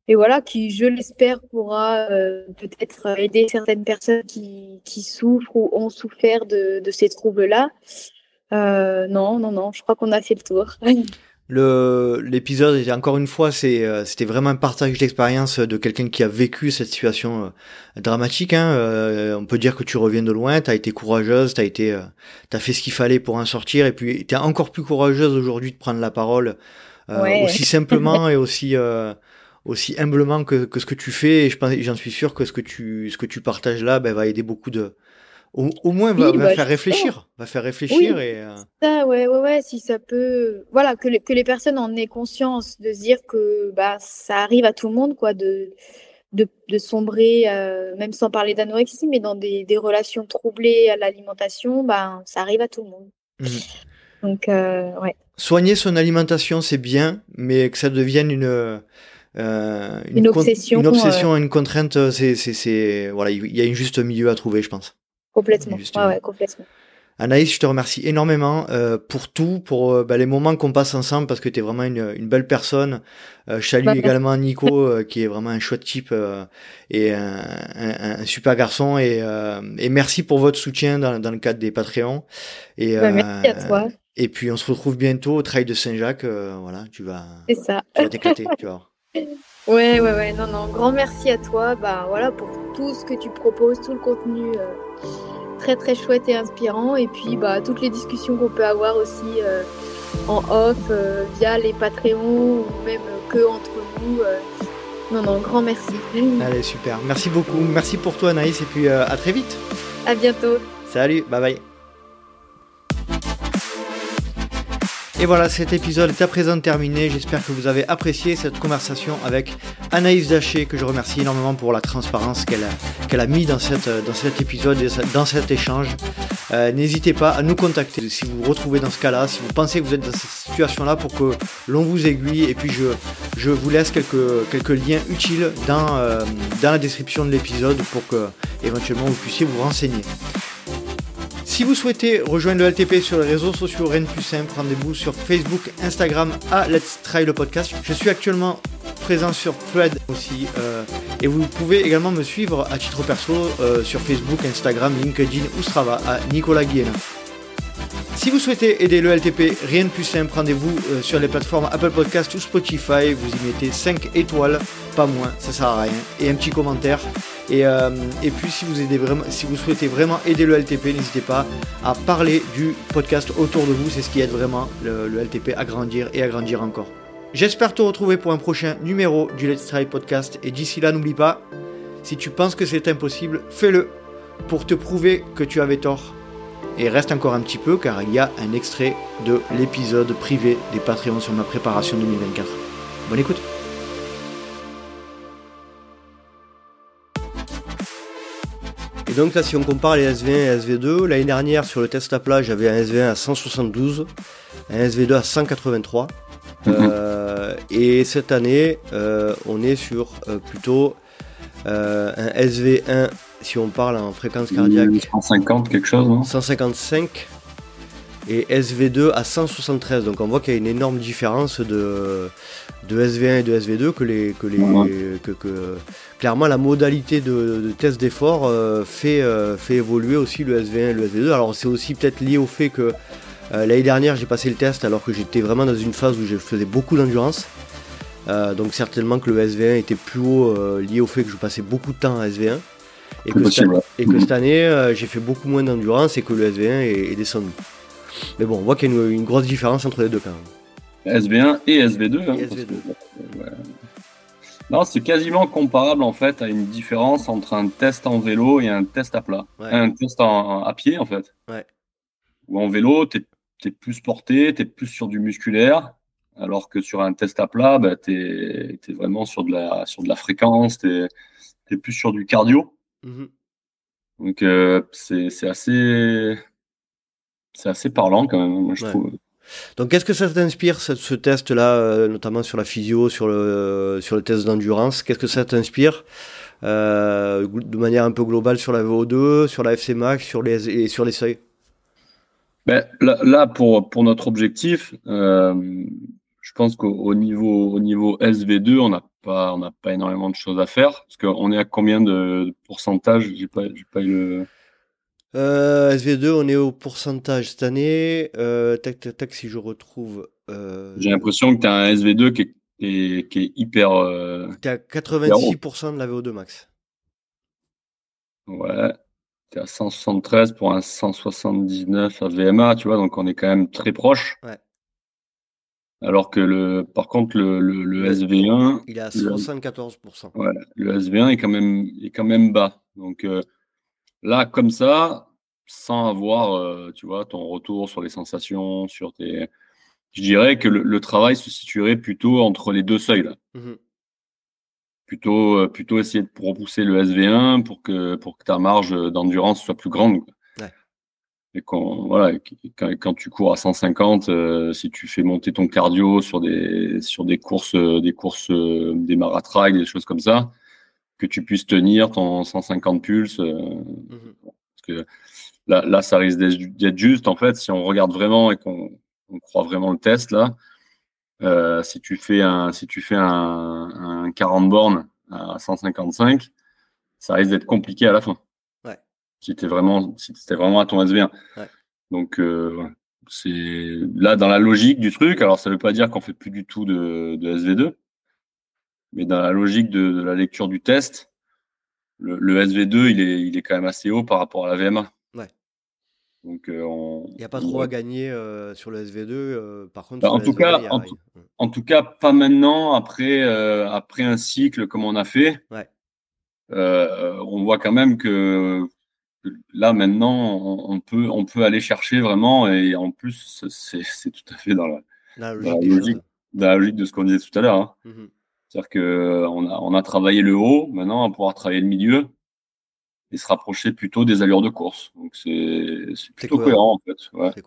voilà, qui, je l'espère, pourra euh, peut-être aider certaines personnes qui, souffrent ou ont souffert de, de ces troubles-là. Non, non, non, je crois qu'on a fait le tour. (laughs) Le l'épisode encore une fois c'est euh, c'était vraiment un partage d'expérience de quelqu'un qui a vécu cette situation euh, dramatique hein. Euh, on peut dire que tu reviens de loin tu as été courageuse tu as été t'as fait ce qu'il fallait pour en sortir et puis tu es encore plus courageuse aujourd'hui de prendre la parole aussi simplement et aussi aussi humblement que, que ce que tu fais et je pense j'en suis sûr que ce que tu ce que tu partages là ben, va aider beaucoup de au, moins, va, va bah, faire réfléchir. Va faire réfléchir et. Euh, ça, ouais, ouais, ouais, si ça peut. Voilà, que les, que les personnes en aient conscience, de se dire que bah, ça arrive à tout le monde, quoi, de, de, de sombrer, euh, même sans parler d'anorexie, mais dans des, des, relations troublées à l'alimentation, bah, ça arrive à tout le monde. Mmh. Donc, euh, ouais. Soigner son alimentation, c'est bien, mais que ça devienne une. Une, une, obsession, une obsession, une contrainte, c'est, c'est, voilà, il y a un juste milieu à trouver, je pense. Complètement. Ouais, complètement. Anaïs, je te remercie énormément euh, pour tout, pour euh, bah, les moments qu'on passe ensemble, parce que tu es vraiment une, une, belle personne. Euh, je salue bah, également Nico, euh, qui est vraiment un chouette type et un, un, un, super garçon. Et, et, merci pour votre soutien dans, dans le cadre des Patreons. Et, bah, merci à toi. Et puis on se retrouve bientôt au Trail de Saint-Jacques. voilà, tu vas, tu vas t'éclater, tu vois. (laughs) Ouais, ouais, ouais, non, non, grand merci à toi, bah voilà, pour tout ce que tu proposes, tout le contenu très très chouette et inspirant. Et puis bah, toutes les discussions qu'on peut avoir aussi euh, en off euh, via les Patreons ou même que entre nous. Euh. non, non, grand merci. (laughs) Allez, super. Merci beaucoup. Merci pour toi, Anaïs. Et puis à très vite. À bientôt. Salut, bye bye. Et voilà, cet épisode est à présent terminé. J'espère que vous avez apprécié cette conversation avec Anaïs Daché, que je remercie énormément pour la transparence qu'elle a, qu'elle a mis dans, cette, dans cet épisode et dans cet échange. Euh, n'hésitez pas à nous contacter si vous vous retrouvez dans ce cas-là, si vous pensez que vous êtes dans cette situation-là pour que l'on vous aiguille. Et puis je, je vous laisse quelques, quelques liens utiles dans, euh, dans la description de l'épisode pour que éventuellement vous puissiez vous renseigner. Si vous souhaitez rejoindre le LTP sur les réseaux sociaux, rien de plus simple, rendez-vous sur Facebook, Instagram à Let's Try le podcast. Je suis actuellement présent sur Thread aussi euh, et vous pouvez également me suivre à titre perso euh, sur Facebook, Instagram, LinkedIn ou Strava à Nicolas Guiena. Si vous souhaitez aider le LTP, rien de plus simple, rendez-vous euh, sur les plateformes Apple Podcast ou Spotify, vous y mettez 5 étoiles, pas moins, ça sert à rien, et un petit commentaire. Et, euh, et puis si vous, souhaitez vraiment aider le LTP, n'hésitez pas à parler du podcast autour de vous, c'est ce qui aide vraiment le, LTP à grandir et à grandir encore. J'espère te retrouver pour un prochain numéro du Let's Try Podcast, et d'ici là, n'oublie pas, si tu penses que c'est impossible, fais-le pour te prouver que tu avais tort et reste encore un petit peu car il y a un extrait de l'épisode privé des Patreons sur ma préparation 2024. Bonne écoute Et donc là si on compare les SV1 et SV2, l'année dernière sur le test à plat j'avais un SV1 à 172, un SV2 à 183. Mhm. Euh, et cette année euh, on est sur euh, plutôt un SV1 si on parle en fréquence cardiaque. 150 quelque chose, non? 155 et SV2 à 173. Donc on voit qu'il y a une énorme différence de, de SV1 et de SV2 que les que les que, clairement la modalité de, test d'effort euh, fait euh, fait évoluer aussi le SV1 et le SV2. Alors c'est aussi peut-être lié au fait que euh, l'année dernière j'ai passé le test alors que j'étais vraiment dans une phase où je faisais beaucoup d'endurance. donc certainement que le SV1 était plus haut lié au fait que je passais beaucoup de temps à SV1. Et que, cette, année, j'ai fait beaucoup moins d'endurance et que le SV1 est, descendu. Mais bon, on voit qu'il y a une, grosse différence entre les deux quand même. SV1 et SV2. Hein, Non, c'est quasiment comparable en fait à une différence entre un test en vélo et un test à plat. Un test à pied en fait. Ouais. Ou en vélo, tu es, plus porté, tu es plus sur du musculaire, alors que sur un test à plat, bah, tu es, vraiment sur de la, sur de la fréquence, tu es, plus sur du cardio. Mm-hmm. Donc euh, c'est assez, assez parlant quand même, je trouve. Donc, qu'est-ce que ça t'inspire, ce, test-là, euh, notamment sur la physio, sur le, test d'endurance? Qu'est-ce que ça t'inspire euh, de manière un peu globale sur la VO2, sur la FC Max sur les, et sur les seuils? Ben, là, pour, notre objectif, euh, je pense qu'au niveau, au niveau SV2, on n'a pas, pas énormément de choses à faire. Parce qu'on est à combien de pourcentage? J'ai pas, pas eu le. Euh, SV2, on est au pourcentage cette année. Euh, tac, tac, tac, si je retrouve. Euh, J'ai l'impression que tu as un SV2 qui est, qui est, hyper. tu à 86% de la VO2 max. Ouais. Tu es à 173 pour un 179 à VMA, tu vois, donc on est quand même très proche. Ouais. Alors que le, par contre, le, le, SV1. Il est à 74%. Ouais, le SV1 est quand même, est quand même bas. Donc, Là, comme ça, sans avoir, euh, tu vois, ton retour sur les sensations, sur tes. Je dirais que le, travail se situerait plutôt entre les deux seuils. Là. Mmh plutôt, euh, plutôt essayer de repousser le SV1 pour que, pour que ta marge d'endurance soit plus grande. Et quand, voilà, quand, tu cours à 150, euh, si tu fais monter ton cardio sur des, sur des courses, des courses, des maratrails, des choses comme ça, que tu puisses tenir ton 150 pulses. Euh, mhm. Parce que là, là ça risque d'être juste. En fait, si on regarde vraiment et qu'on croit vraiment le test, là, euh, si tu fais un, si tu fais un, un 40 bornes à 155, ça risque d'être compliqué à la fin. Ouais. Si tu vraiment, si vraiment à ton SV1. Donc, euh, c'est là dans la logique du truc. Alors, ça ne veut pas dire qu'on fait plus du tout de, de SV2 mais dans la logique de, la lecture du test, le, SV2, il est, il est quand même assez haut par rapport à la VMA. Ouais. Donc, euh, il n'y a pas trop à gagner euh, sur le SV2. Euh, par contre, bah, en, tout cas, en, tout, cas, pas maintenant, après, après un cycle comme on a fait. Ouais. on voit quand même que là, maintenant, on, peut, on peut aller chercher vraiment. Et en plus, c'est tout à fait dans la, logique, de ce qu'on disait tout à l'heure. Hein. Mmh c'est-à-dire qu'on a, on a travaillé le haut, maintenant on va pouvoir travailler le milieu et se rapprocher plutôt des allures de course. Donc c'est plutôt cohérent. en fait.